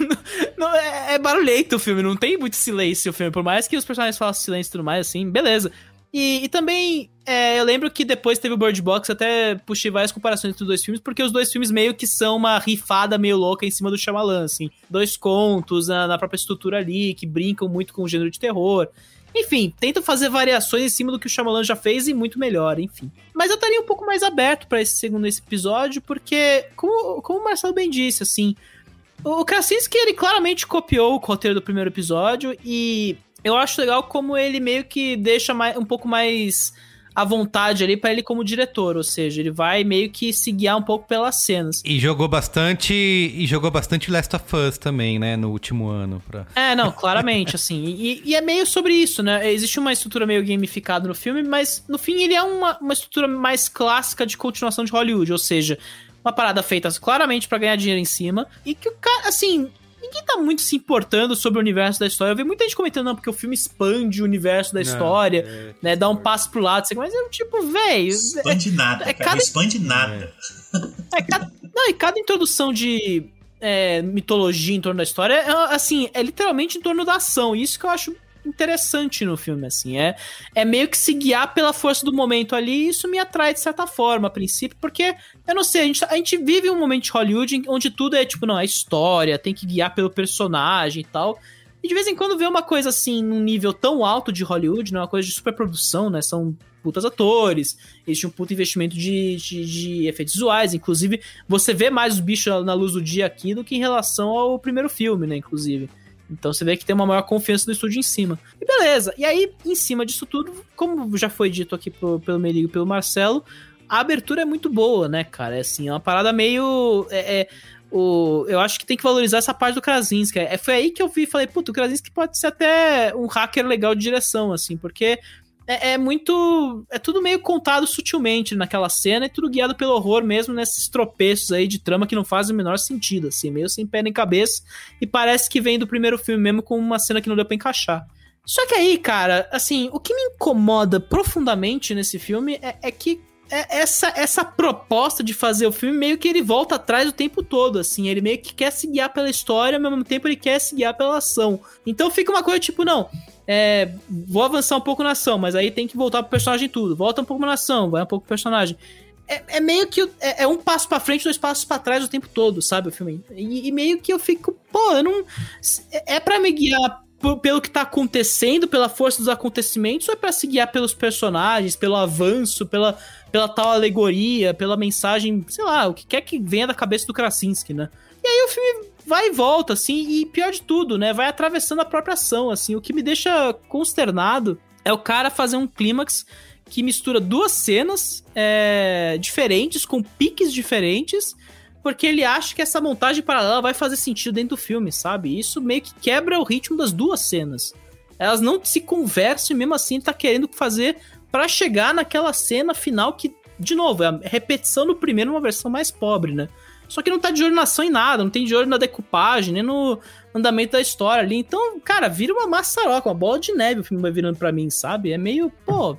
não, é, é barulhento o filme, não tem muito silêncio o filme. Por mais que os personagens façam silêncio e tudo mais, assim, beleza. E, e também, é, eu lembro que depois teve o Bird Box, até puxei várias comparações entre os dois filmes, porque os dois filmes meio que são uma rifada meio louca em cima do Shyamalan, assim. Dois contos na, na própria estrutura ali, que brincam muito com o gênero de terror. Enfim, tenta fazer variações em cima do que o Shyamalan já fez e muito melhor, enfim. Mas eu estaria um pouco mais aberto para esse segundo episódio, porque, como, como o Marcelo bem disse, assim, o Krasinski, ele claramente copiou o roteiro do primeiro episódio e eu acho legal como ele meio que deixa mais, um pouco mais à vontade ali para ele como diretor, ou seja, ele vai meio que se guiar um pouco pelas cenas. E jogou bastante e jogou bastante Last of Us também, né, no último ano. Pra... É, não, claramente, assim. E, e, é meio sobre isso, né? Existe uma estrutura meio gamificada no filme, mas no fim ele é uma, uma estrutura mais clássica de continuação de Hollywood, ou seja, uma parada feita claramente para ganhar dinheiro em cima e que o cara, assim, ninguém tá muito se importando sobre o universo da história. Eu vi muita gente comentando, não, porque o filme expande o universo da história, é, né? Dá um passo pro lado, mas é tipo, velho. Expande é, nada, é, cara, cada, expande nada. É, cada, não, e cada introdução de é, mitologia em torno da história, é, assim, é literalmente em torno da ação. Isso que eu acho interessante no filme, assim. É, é meio que se guiar pela força do momento ali, e isso me atrai de certa forma, a princípio, porque, eu não sei, a gente, a gente vive um momento de Hollywood onde tudo é tipo, não, a história, tem que guiar pelo personagem e tal. E de vez em quando vê uma coisa assim, num nível tão alto de Hollywood, né? Uma coisa de superprodução, né? São putas atores, existe um puto investimento de, de, de, efeitos visuais. Inclusive, você vê mais os bichos na luz do dia aqui do que em relação ao primeiro filme, né? Inclusive. Então você vê que tem uma maior confiança do estúdio em cima. E beleza. E aí, em cima disso tudo, como já foi dito aqui pelo, pelo Merigo e pelo Marcelo, a abertura é muito boa, né, cara? É assim, é uma parada meio. É, é, o, eu acho que tem que valorizar essa parte do Krasinski. É, foi aí que eu vi e falei, puto, o Krasinski pode ser até um hacker legal de direção, assim, porque é, é, muito. É tudo meio contado sutilmente naquela cena e tudo guiado pelo horror mesmo nesses tropeços aí de trama que não fazem o menor sentido, assim, meio sem pé nem cabeça. E parece que vem do primeiro filme mesmo com uma cena que não deu pra encaixar. Só que aí, cara, assim, o que me incomoda profundamente nesse filme é, é que é essa, essa proposta de fazer o filme meio que ele volta atrás o tempo todo, assim. Ele meio que quer se guiar pela história, ao mesmo tempo ele quer se guiar pela ação. Então fica uma coisa tipo, não, é, vou avançar um pouco na ação, mas aí tem que voltar pro personagem tudo. Volta um pouco na ação, vai um pouco pro personagem. É, é meio que é, é, um passo para frente, dois passos para trás o tempo todo, sabe, o filme. E, e, meio que eu fico, pô, eu não. É, é para me guiar pelo que tá acontecendo, pela força dos acontecimentos, ou é pra se guiar pelos personagens, pelo avanço, pela, pela tal alegoria, pela mensagem, sei lá, o que quer que venha da cabeça do Krasinski, né? E aí o filme vai e volta, assim, e pior de tudo, né? Vai atravessando a própria ação, assim. O que me deixa consternado é o cara fazer um clímax que mistura duas cenas é, diferentes, com piques diferentes, porque ele acha que essa montagem paralela vai fazer sentido dentro do filme, sabe? Isso meio que quebra o ritmo das duas cenas. Elas não se conversam e mesmo assim tá querendo fazer para chegar naquela cena final que, de novo, é a repetição do primeiro, uma versão mais pobre, né? Só que não tá de olho na ação em nada, não tem de olho na decupagem, nem no andamento da história ali. Então, cara, vira uma maçaroca, uma bola de neve o filme vai virando pra mim, sabe? É meio, pô,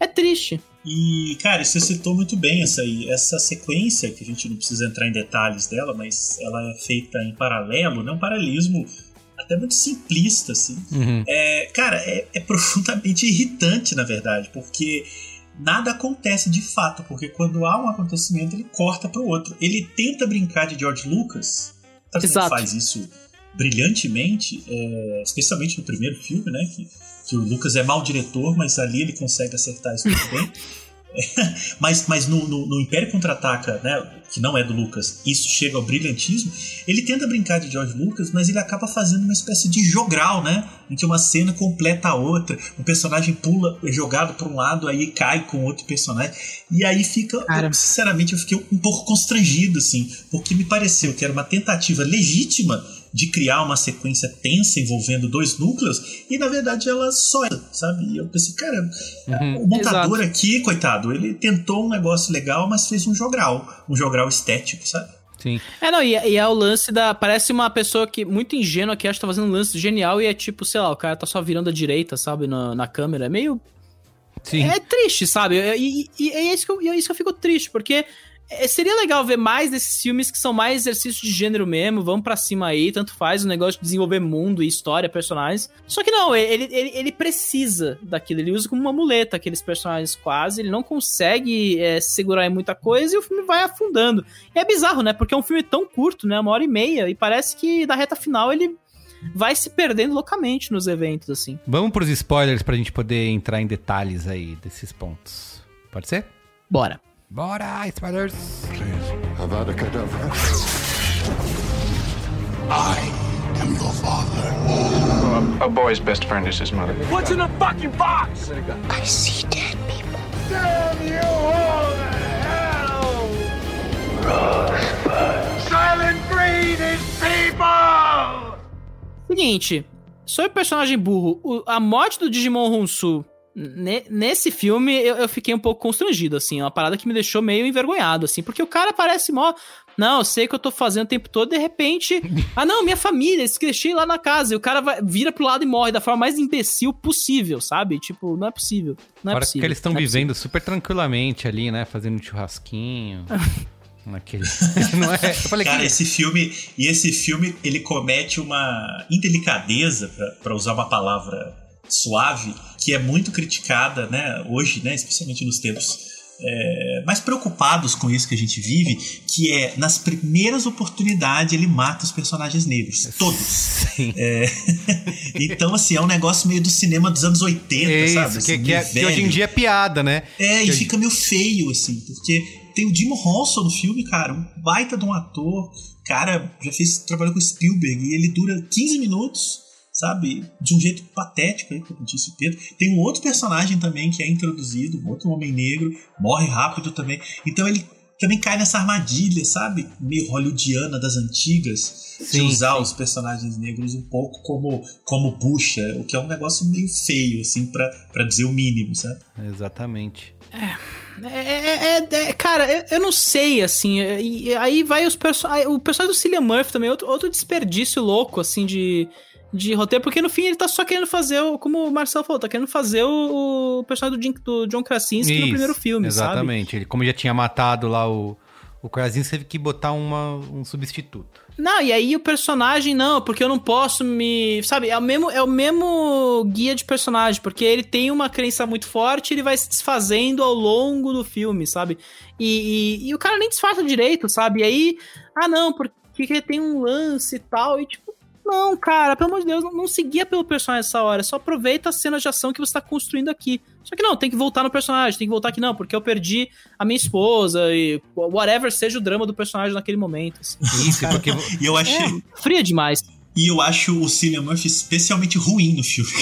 é triste. E, cara, você citou muito bem essa aí. Essa sequência, que a gente não precisa entrar em detalhes dela, mas ela é feita em paralelo, né? Um paralelismo até muito simplista, assim. Uhum. É, cara, é, é profundamente [laughs] irritante, na verdade, porque nada acontece de fato, porque quando há um acontecimento, ele corta para o outro. Ele tenta brincar de George Lucas, Exato. faz isso brilhantemente, é, especialmente no primeiro filme, né? Que, que o Lucas é mau diretor, mas ali ele consegue acertar isso muito bem. [laughs] [laughs] mas mas no, no, no Império Contra-Ataca, né, que não é do Lucas, isso chega ao brilhantismo. Ele tenta brincar de George Lucas, mas ele acaba fazendo uma espécie de jogral, né? Em que uma cena completa a outra. O personagem pula, é jogado para um lado, aí cai com outro personagem. E aí fica. Eu, sinceramente, eu fiquei um pouco constrangido, assim, porque me pareceu que era uma tentativa legítima de criar uma sequência tensa envolvendo dois núcleos e na verdade ela só, sabe? E eu pensei, cara, uhum, o montador exato. aqui, coitado, ele tentou um negócio legal, mas fez um jogral, um jogral estético, sabe? Sim. É, não, e, e, é o lance da. Parece uma pessoa que muito ingênua que acha que tá fazendo um lance genial e é tipo, sei lá, o cara tá só virando a direita, sabe, na, na câmera. É meio. Sim. É triste, sabe? E, e, e é, isso que eu, é isso que eu fico triste, porque é, seria legal ver mais desses filmes que são mais exercícios de gênero mesmo, vamos para cima aí, tanto faz o negócio de desenvolver mundo e história, personagens. Só que não, ele, ele, ele precisa daquilo, ele usa como uma muleta aqueles personagens quase, ele não consegue é, segurar em muita coisa e o filme vai afundando. E é bizarro, né? Porque é um filme tão curto, né? Uma hora e meia, e parece que da reta final ele vai se perdendo loucamente nos eventos, assim. Vamos pros spoilers pra gente poder entrar em detalhes aí desses pontos. Pode ser? Bora. Bora! Please, Avada Kedavra. I am your father. a, a, boy's best friend is his mother. What's in the fucking box? I see dead people. Damn you all to hell! Rosebud. Silent breed is people! Seguinte, sobre personagem burro, o, a morte do Digimon Honsu nesse filme eu, eu, fiquei um pouco constrangido, assim, uma parada que me deixou meio envergonhado, assim, porque o cara parece mó. Não, eu sei o que eu tô fazendo o tempo todo, de repente. [laughs] ah, não, minha família, esqueci lá na casa. E o cara vai, vira pro lado e morre da forma mais imbecil possível, sabe? Tipo, não é possível. Não é possível. que eles estão é vivendo possível. super tranquilamente ali, né? Fazendo um churrasquinho. [laughs] Naquele. [laughs] Não é? falei, Cara, que... esse filme. E esse filme, ele comete uma indelicadeza, para usar uma palavra suave, que é muito criticada, né, hoje, né, especialmente nos tempos é, mais preocupados com isso que a gente vive, que é nas primeiras oportunidades ele mata os personagens negros, todos. É, [laughs] então, assim, é um negócio meio do cinema dos anos 80, é sabe? Assim, que, que, é, que, hoje em dia é piada, né? É, que e fica meio feio, assim, porque tem o Jim Ronson no filme, cara, um baita de um ator, cara, já fez, trabalhou com Spielberg, e ele dura 15 minutos sabe? De um jeito patético aí, como disse o Pedro. Tem um outro personagem também que é introduzido, um outro homem negro, morre rápido também. Então ele também cai nessa armadilha, sabe? Meio hollywoodiana das antigas, sim, de usar sim. os personagens negros um pouco como, como bucha, o que é um negócio meio feio, assim, para dizer o mínimo, sabe? Exatamente. É, é, é, é cara, eu, eu, não sei, assim, e, aí vai os personagens, o personagem do Cillian Murphy também, outro, outro desperdício louco, assim, de de roteiro, porque no fim ele tá só querendo fazer, o, como o Marcelo falou, tá querendo fazer o, o personagem do, Jim, do John Krasinski Isso, no primeiro filme, exatamente. Sabe? Ele, como já tinha matado lá o, o Krasinski, teve que botar uma, um substituto. Não, e aí o personagem, não, porque eu não posso me. Sabe, é o mesmo, é o mesmo guia de personagem, porque ele tem uma crença muito forte ele vai se desfazendo ao longo do filme, sabe? E, e, e o cara nem disfarça direito, sabe? E aí, ah, não, porque tem um lance e tal, e tipo, Não, cara, pelo amor de Deus, não, não seguia pelo personagem essa hora. Só aproveita a cena de ação que você tá construindo aqui. Só que não, tem que voltar no personagem, tem que voltar aqui não, porque eu perdi a minha esposa e whatever seja o drama do personagem naquele momento. Assim. Isso, porque e eu achei. É, fria demais. E eu acho o Cillian Murphy especialmente ruim no filme.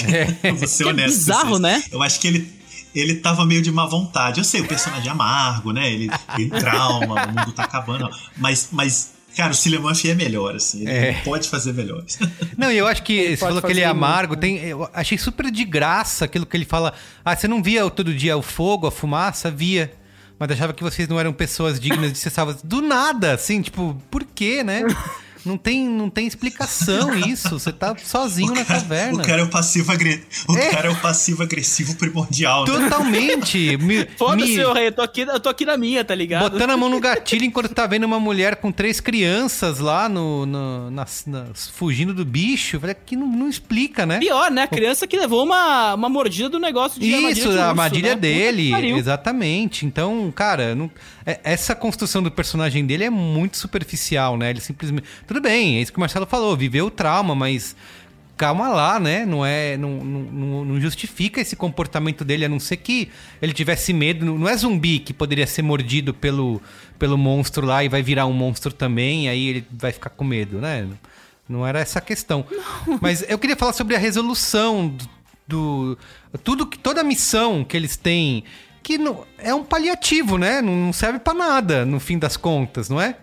É. Vou ser honesto. É bizarro, né? Eu acho que ele ele tava meio de má vontade. Eu sei, o personagem é amargo, né? Ele tem trauma, o mundo tá acabando. Mas, mas Cara, o Cillian Murphy é melhor, assim. Ele é. pode fazer melhores. [laughs] Não, eu acho que você falou que ele é amargo. Tem, eu achei super de graça aquilo que ele fala. Ah, você não via todo dia o fogo, a fumaça? Via. Mas achava que vocês não eram pessoas dignas de ser salvas. Do nada, assim, tipo, por quê, né? [laughs] Não tem, não tem explicação [laughs] isso. Você tá sozinho cara, na caverna. O cara é o passivo agressivo. O é. cara é o passivo agressivo primordial. Né? Totalmente. [laughs] Foda-se, me... rei. Eu tô, aqui, eu tô aqui na minha, tá ligado? Botando a mão no [laughs] gatilho enquanto tá vendo uma mulher com três crianças lá no, no nas, nas, fugindo do bicho. Falei, que não, não explica, né? Pior, né? A criança que levou uma, uma mordida do negócio de Isso, a armadilha né? dele. Exatamente. Então, cara, não, é, essa construção do personagem dele é muito superficial, né? Ele simplesmente tudo bem, é isso que o Marcelo falou, viveu o trauma, mas calma lá, né? Não é, não, não, não, justifica esse comportamento dele, a não ser que ele tivesse medo. Não é zumbi que poderia ser mordido pelo, pelo monstro lá e vai virar um monstro também, aí ele vai ficar com medo, né? Não era essa a questão. Não. Mas eu queria falar sobre a resolução do, do tudo que toda a missão que eles têm que não, é um paliativo, né? Não serve para nada no fim das contas, não é?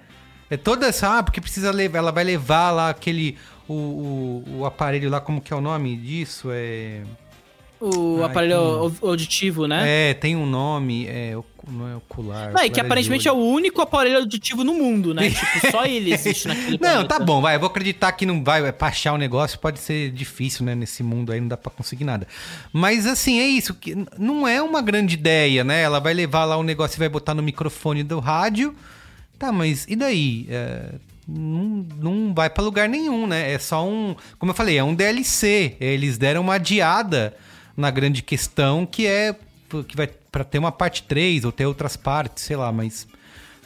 É toda essa. Ah, porque precisa levar. Ela vai levar lá aquele. O, o, o aparelho lá, como que é o nome disso? É. O Ai, aparelho tem... auditivo, né? É, tem um nome, é, não é ocular. Não, é que aparentemente é o único aparelho auditivo no mundo, né? [laughs] tipo, só ele existe naquele Não, tá planeta. tá bom, vai. Eu vou acreditar que não vai. Pra achar o negócio pode ser difícil, né? Nesse mundo aí não dá pra conseguir nada. Mas assim, é isso. que Não é uma grande ideia, né? Ela vai levar lá o negócio e vai botar no microfone do rádio. Tá, mas e daí? É, não, não vai para lugar nenhum, né? É só um. Como eu falei, é um DLC. Eles deram uma adiada na grande questão que é. que vai para ter uma parte 3 ou ter outras partes, sei lá, mas.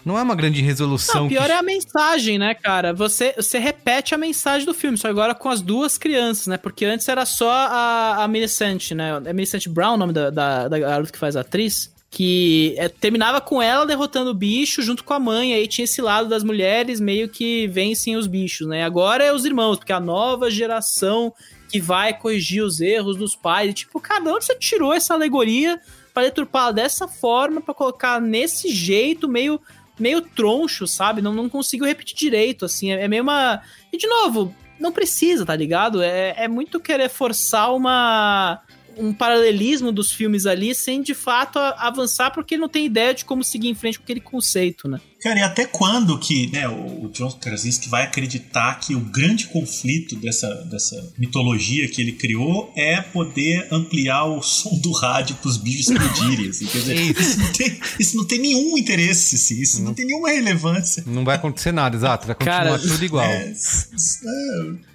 Não é uma grande resolução. Não, pior que... é a mensagem, né, cara? Você, você repete a mensagem do filme, só agora com as duas crianças, né? Porque antes era só a, a Millicent, né? É Millicent Brown o nome da, da, da garota que faz a atriz que é, terminava com ela derrotando o bicho junto com a mãe, aí tinha esse lado das mulheres meio que vencem os bichos, né? Agora é os irmãos, porque a nova geração que vai corrigir os erros dos pais, e, tipo, cada onde você tirou essa alegoria para deturpar dessa forma, para colocar nesse jeito meio meio troncho, sabe? Não, não consigo repetir direito, assim, é, é meio uma... E, de novo, não precisa, tá ligado? É, é muito querer forçar uma um paralelismo dos filmes ali sem de fato avançar porque não tem ideia de como seguir em frente com aquele conceito, né? Cara, e até quando que né, o John Krasinski vai acreditar que o grande conflito dessa, dessa mitologia que ele criou é poder ampliar o som do rádio para os bichos explodirem? Assim, quer dizer, [laughs] isso não, tem, isso não tem nenhum interesse, assim, isso não, não tem nenhuma relevância. Não vai acontecer nada, exato, vai continuar Cara, tudo igual. É, é,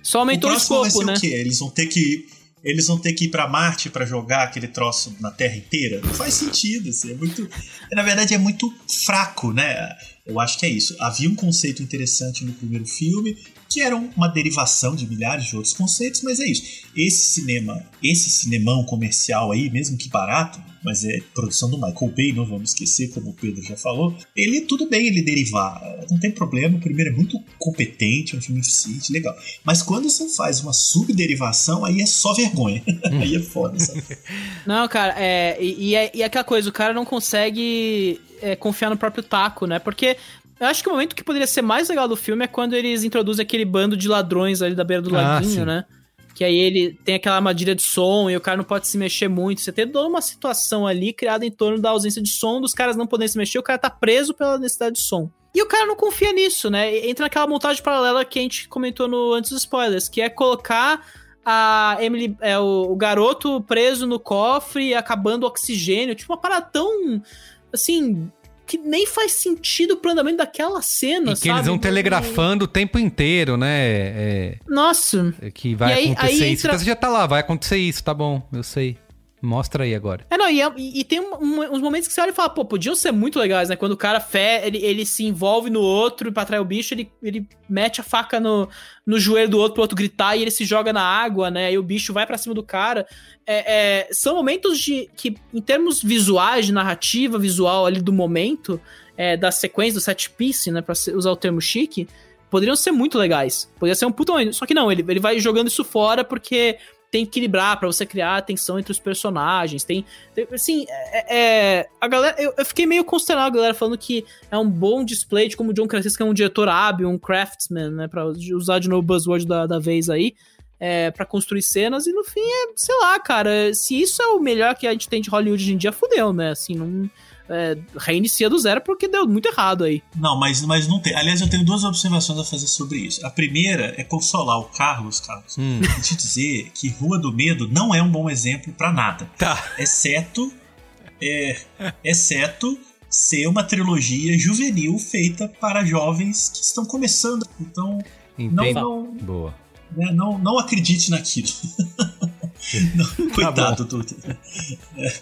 Só aumentou o, o escopo, né? O quê? Eles vão ter que eles vão ter que ir para Marte para jogar aquele troço na Terra inteira. Não faz sentido, assim, é muito, na verdade é muito fraco, né? Eu acho que é isso. Havia um conceito interessante no primeiro filme, que era uma derivação de milhares de outros conceitos, mas é isso. Esse cinema, esse cinemão comercial aí, mesmo que barato, mas é produção do Michael Bay, não vamos esquecer, como o Pedro já falou. Ele, tudo bem ele derivar, não tem problema. O primeiro é muito competente, é um filme eficiente, legal. Mas quando você faz uma subderivação, aí é só vergonha. [laughs] aí é foda, sabe? [laughs] Não, cara, é, e, e, é, e é aquela coisa, o cara não consegue é, confiar no próprio taco, né? Porque eu acho que o momento que poderia ser mais legal do filme é quando eles introduzem aquele bando de ladrões ali da beira do ah, laguinho, sim. né? Que aí ele tem aquela armadilha de som e o cara não pode se mexer muito. Você tem toda uma situação ali criada em torno da ausência de som, dos caras não poderem se mexer, o cara tá preso pela necessidade de som. E o cara não confia nisso, né? Entra naquela montagem paralela que a gente comentou no antes dos spoilers, que é colocar a Emily, é, o, o garoto preso no cofre, acabando o oxigênio, tipo uma parada tão assim, que nem faz sentido pro andamento daquela cena, e que sabe? eles vão telegrafando o tempo inteiro, né? É, Nossa. É que vai aí, acontecer aí isso. Entra... Então você já tá lá, vai acontecer isso, tá bom, eu sei. Mostra aí agora. É, não, e, é, e tem um, uns momentos que você olha e fala, pô, podiam ser muito legais, né? Quando o cara fé, ele, ele se envolve no outro pra atrair o bicho, ele, ele mete a faca no, no joelho do outro pro outro gritar e ele se joga na água, né? E o bicho vai para cima do cara. É, é, são momentos de que, em termos visuais, de narrativa visual ali do momento, é, da sequência do set piece, né? Pra usar o termo chique, poderiam ser muito legais. Poderia ser um puto. Só que não, ele, ele vai jogando isso fora porque tem que equilibrar para você criar a tensão entre os personagens. Tem, tem assim, é, é, a galera, eu, eu, fiquei meio consternado a galera falando que é um bom display de como o John Krasinski é um diretor hábil, um craftsman, né, para usar de novo o buzzword da, da vez aí. É, para construir cenas e no fim é, sei lá, cara, se isso é o melhor que a gente tem de Hollywood hoje em dia, fudeu, né? Assim, não é, reinicia do zero porque deu muito errado aí. Não, mas, mas não tem. Aliás, eu tenho duas observações a fazer sobre isso. A primeira é consolar o Carlos, Carlos, hum. e te dizer que Rua do Medo não é um bom exemplo para nada. Tá. Exceto. É, exceto ser uma trilogia juvenil feita para jovens que estão começando. Então, não, não, Boa. Né, não, não acredite naquilo. [laughs] [laughs] Não, tá coitado, tá Tutu. É,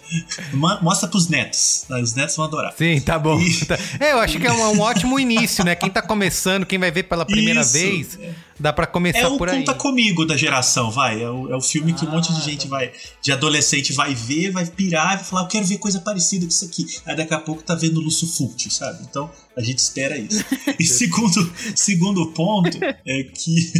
mostra pros netos. Tá? Os netos vão adorar. Sim, tá bom. E... [laughs] É, eu acho que é um, um, ótimo início, né? Quem tá começando, quem vai ver pela primeira Isso. vez, dá para começar é por aí. É o Conta Comigo da geração, vai. É o, é o filme que ah, um monte de gente vai, de adolescente vai ver, vai pirar, vai falar, eu quero ver coisa parecida com isso aqui. Aí daqui a pouco tá vendo Lúcio Fult, sabe? Então, a gente espera isso. E [laughs] segundo, segundo ponto é que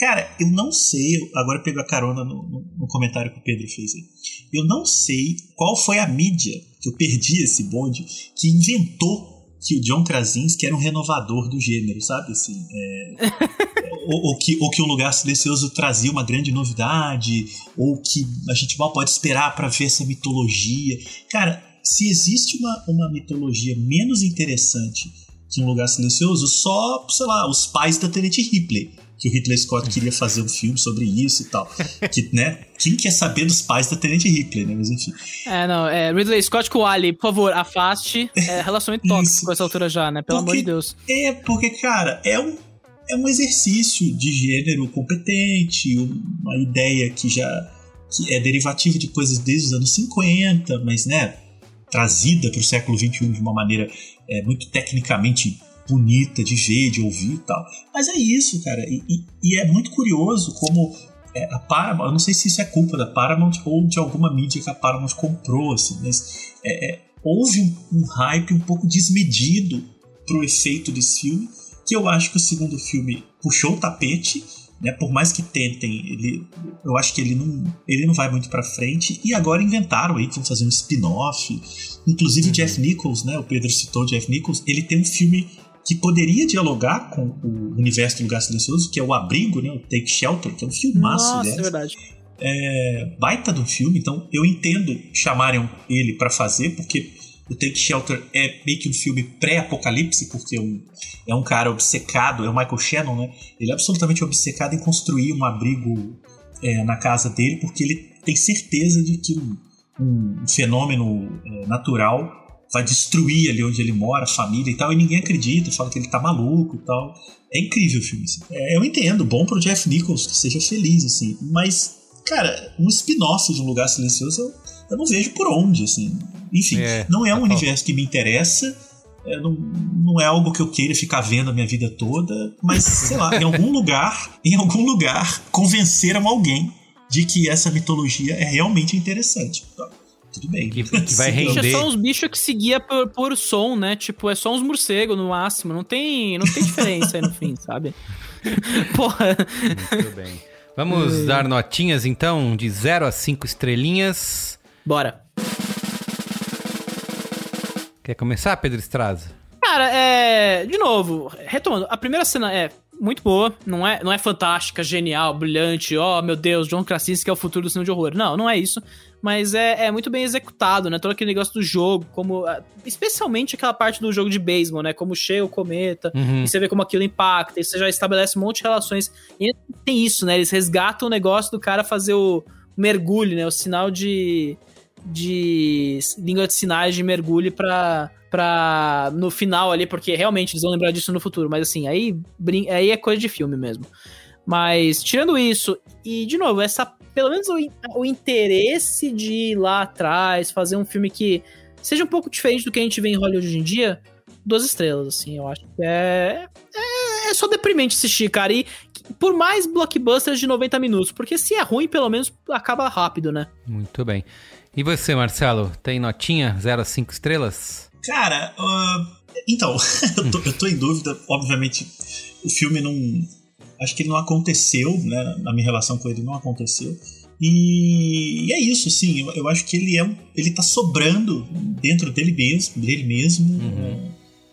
Cara, eu não sei. Agora pego a carona no, no, no, comentário que o Pedro fez aí. Eu não sei qual foi a mídia que eu perdi esse bonde que inventou que o John Krasinski era um renovador do gênero, sabe? Assim, é, [laughs] ou, ou, que, ou que o Lugar Silencioso trazia uma grande novidade, ou que a gente mal pode esperar para ver essa mitologia. Cara, se existe uma, uma mitologia menos interessante que um Lugar Silencioso, só, sei lá, os pais da Tenente Ripley que o Ridley Scott queria fazer um filme sobre isso e tal. Que, né? Quem quer saber dos pais da Tenente Ripley, né? Mas enfim. É, não, é Ridley Scott com o Ali, por favor, afaste. É [laughs] relacionamento tóxico com essa altura já, né? Pelo porque, amor de Deus. É, porque, cara, é um, é um exercício de gênero competente, uma ideia que já que é derivativa de coisas desde os anos 50, mas, né? Trazida para o século XXI de uma maneira é, muito tecnicamente bonita de ver, de ouvir e tal. Mas é isso, cara. E, e, e é muito curioso como é, a Paramount, eu não sei se isso é culpa da Paramount ou de alguma mídia que a Paramount comprou, assim, mas é, é, houve um, um, hype um pouco desmedido pro efeito desse filme, que eu acho que o segundo filme puxou o tapete, né? Por mais que tentem, ele, eu acho que ele não, ele não vai muito para frente. E agora inventaram aí que vão fazer um spin-off. Inclusive uhum. Jeff Nichols, né? O Pedro citou Jeff Nichols. Ele tem um filme que poderia dialogar com o universo do Lugar Silencioso, que é o Abrigo, né, o Take Shelter, que é um filmaço, Nossa, aliás. é verdade. É, baita do filme, então eu entendo chamarem ele para fazer, porque o Take Shelter é meio que um filme pré-apocalipse, porque é um, é um cara obcecado, é o Michael Shannon, né? Ele é absolutamente obcecado em construir um abrigo é, na casa dele, porque ele tem certeza de que um, um fenômeno é, natural vai destruir ali onde ele mora, a família e tal, e ninguém acredita, fala que ele tá maluco e tal. É incrível o filme, assim. É, eu entendo, bom pro Jeff Nichols, que seja feliz, assim, mas, cara, um spin-off de Um Lugar Silencioso eu, eu, não vejo por onde, assim. Enfim, é, não é um tá universo que me interessa, é, não, não é algo que eu queira ficar vendo a minha vida toda, mas, [laughs] sei lá, em algum lugar, em algum lugar, convenceram alguém de que essa mitologia é realmente interessante. Tá? Tudo bem. Que, que vai render. É só uns bichos que seguia por, por som, né? Tipo, é só uns morcegos no máximo. Não tem, não tem diferença aí no fim, sabe? [laughs] Porra. Muito bem. Vamos dar notinhas então, de 0 a 5 estrelinhas. Bora. Quer começar, Pedro Estraza? Cara, é. De novo, retomando, a primeira cena é muito boa, não é, não é fantástica, genial, brilhante, ó, oh, meu Deus, John Krasinski é o futuro do cinema de horror. Não, não é isso mas é, é muito bem executado, né? Todo aquele negócio do jogo, como. Ah, especialmente aquela parte do jogo de beisebol, né? Como cheia o cometa, uhum. e você vê como aquilo impacta, e você já estabelece um monte de relações. E tem isso, né? Eles resgatam o negócio do cara fazer o mergulho, né? O sinal de. de língua de sinais de mergulho pra. Pra, no final ali, porque realmente eles vão lembrar disso no futuro, mas assim, aí, aí é coisa de filme mesmo. Mas, tirando isso, e de novo, essa. Pelo menos o, o interesse de ir lá atrás, fazer um filme que seja um pouco diferente do que a gente vê em Hollywood hoje em dia, duas estrelas, assim, eu acho que é. É, é só deprimente assistir, cara. E por mais blockbusters de 90 minutos, porque se é ruim, pelo menos acaba rápido, né? Muito bem. E você, Marcelo, tem notinha 0 a 5 estrelas? Cara, uh, então, [laughs] eu, tô, eu tô em dúvida. Obviamente, o filme não. Acho que ele não aconteceu, né? Na minha relação com ele, não aconteceu. E, e é isso, sim. Eu, eu, acho que ele é um, ele tá sobrando dentro dele mesmo, dele mesmo. Uhum.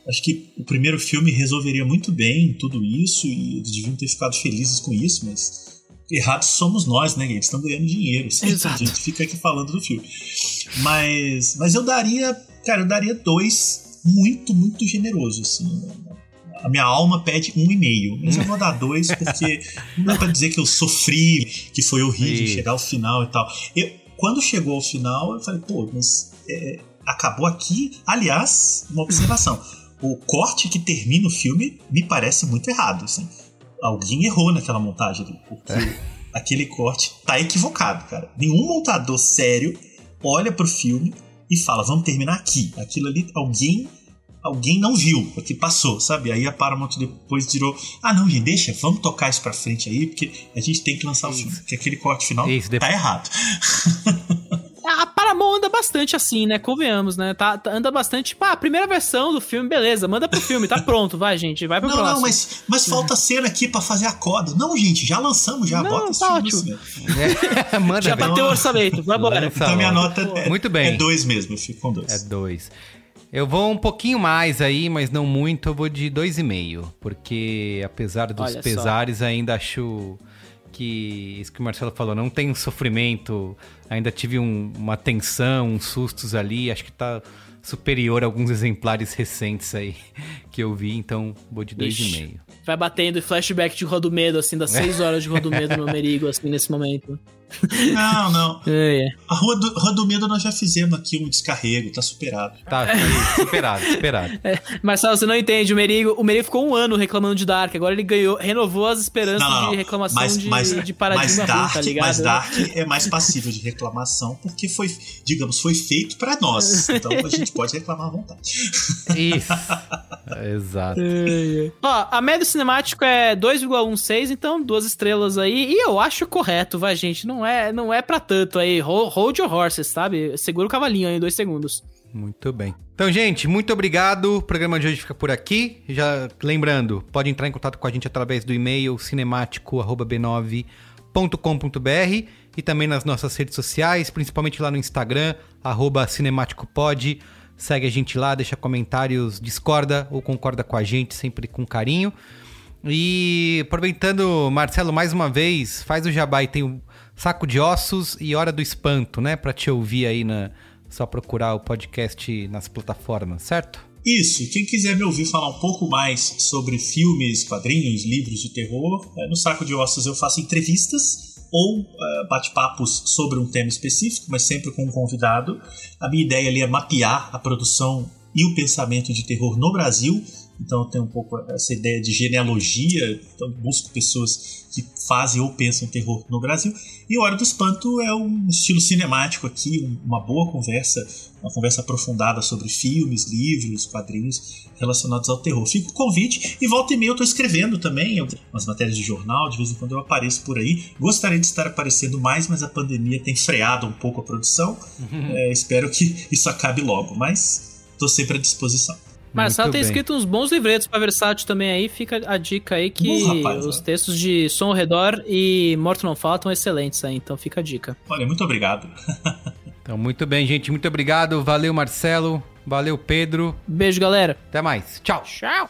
Acho que o primeiro filme resolveria muito bem tudo isso e eles deviam ter ficado felizes com isso, mas errados somos nós, né? Eles estão ganhando dinheiro. Assim, Exato. A gente fica aqui falando do filme. Mas, mas eu daria, cara, eu daria dois muito, muito generoso, assim. A minha alma pede um e meio, mas eu vou dar dois porque [laughs] não dá pra dizer que eu sofri, que foi horrível chegar ao final e tal. Eu, quando chegou ao final, eu falei, pô, mas é, acabou aqui. Aliás, uma observação o corte que termina o filme me parece muito errado. Assim. Alguém errou naquela montagem ali, porque é. aquele corte tá equivocado, cara. Nenhum montador sério olha pro filme e fala, vamos terminar aqui. Aquilo ali, alguém alguém não viu, porque passou, sabe? Aí a Paramount depois tirou, ah não, gente, deixa, vamos tocar isso pra frente aí, porque a gente tem que lançar isso. o filme, porque aquele corte final isso, tá errado. [laughs] A Paramount anda bastante assim, né? Convenhamos, né? Tá, tá, anda bastante, tipo, ah, a primeira versão do filme, beleza, manda pro filme, tá pronto, vai, gente, vai pro não, próximo. Não, mas, mas falta cena aqui pra fazer a coda. Não, gente, já lançamos, já, não, bota esse tá filme é, [laughs] manda, já bateu o orçamento, vai embora. Então minha nota é, Muito bem. é dois mesmo, eu fico com dois. É dois. Eu vou um pouquinho mais aí, mas não muito, eu vou de dois e meio, porque apesar dos Olha pesares, só. ainda acho que isso que o Marcelo falou, não tem um sofrimento, ainda tive um, uma tensão, uns sustos ali, acho que tá superior a alguns exemplares recentes aí [laughs] que eu vi, então vou de 2,5. Vai batendo flashback de Rodo Medo, assim, das 6 [laughs] horas de Rodo Medo no Merigo, assim, nesse momento. Não, não. [laughs] É, é. A Rua do, Rua do Medo nós já fizemos aqui um descarrego, tá superado. Tá, superado, superado. [laughs] É, Marcelo, você não entende, o Merigo, o Merigo ficou um ano reclamando de Dark, agora ele ganhou, renovou as esperanças não, não, de reclamação mas, de, mas, de paradigma mas Dark, ruim, tá ligado? Mas Dark é mais passível de reclamação porque foi, digamos, foi feito para nós. Então a gente pode reclamar à vontade. [laughs] Isso. Exato. É, é. Ó, a média cinemático é 2,16, então duas estrelas aí, e eu acho correto, vai, gente, não não é, não é pra tanto aí. Hold your horses, sabe? Segura o cavalinho aí em dois segundos. Muito bem. Então, gente, muito obrigado. O programa de hoje fica por aqui. Já lembrando, pode entrar em contato com a gente através do e-mail cinemático@b9.com.br e também nas nossas redes sociais, principalmente lá no Instagram @cinemáticopod. Segue a gente lá, deixa comentários, discorda ou concorda com a gente, sempre com carinho. E aproveitando, Marcelo, mais uma vez, faz o jabá e tem o Saco de Ossos e Hora do Espanto, né? Pra te ouvir aí na. Só procurar o podcast nas plataformas, certo? Isso, quem quiser me ouvir falar um pouco mais sobre filmes, quadrinhos, livros de terror, é, no Saco de Ossos eu faço entrevistas ou uh, bate-papos sobre um tema específico, mas sempre com um convidado. A minha ideia ali é mapear a produção e o pensamento de terror no Brasil então eu tenho um pouco essa ideia de genealogia, então busco pessoas que fazem ou pensam terror no Brasil. E Hora do Espanto é um estilo cinemático aqui, uma boa conversa, uma conversa aprofundada sobre filmes, livros, quadrinhos relacionados ao terror. Fica o convite e volta e meia eu estou escrevendo também umas matérias de jornal, de vez em quando eu apareço por aí. Gostaria de estar aparecendo mais, mas a pandemia tem freado um pouco a produção. Uhum. É, espero que isso acabe logo, mas estou sempre à disposição. Marcelo tem bem. escrito uns bons livretos para Versátil também aí. Fica a dica aí que rapaz, os textos de Som ao Redor e Morto Não Faltam excelentes aí. Então fica a dica. Olha, muito obrigado. [laughs] então, muito bem, gente. Muito obrigado. Valeu, Marcelo. Valeu, Pedro. Beijo, galera. Até mais. Tchau. Tchau.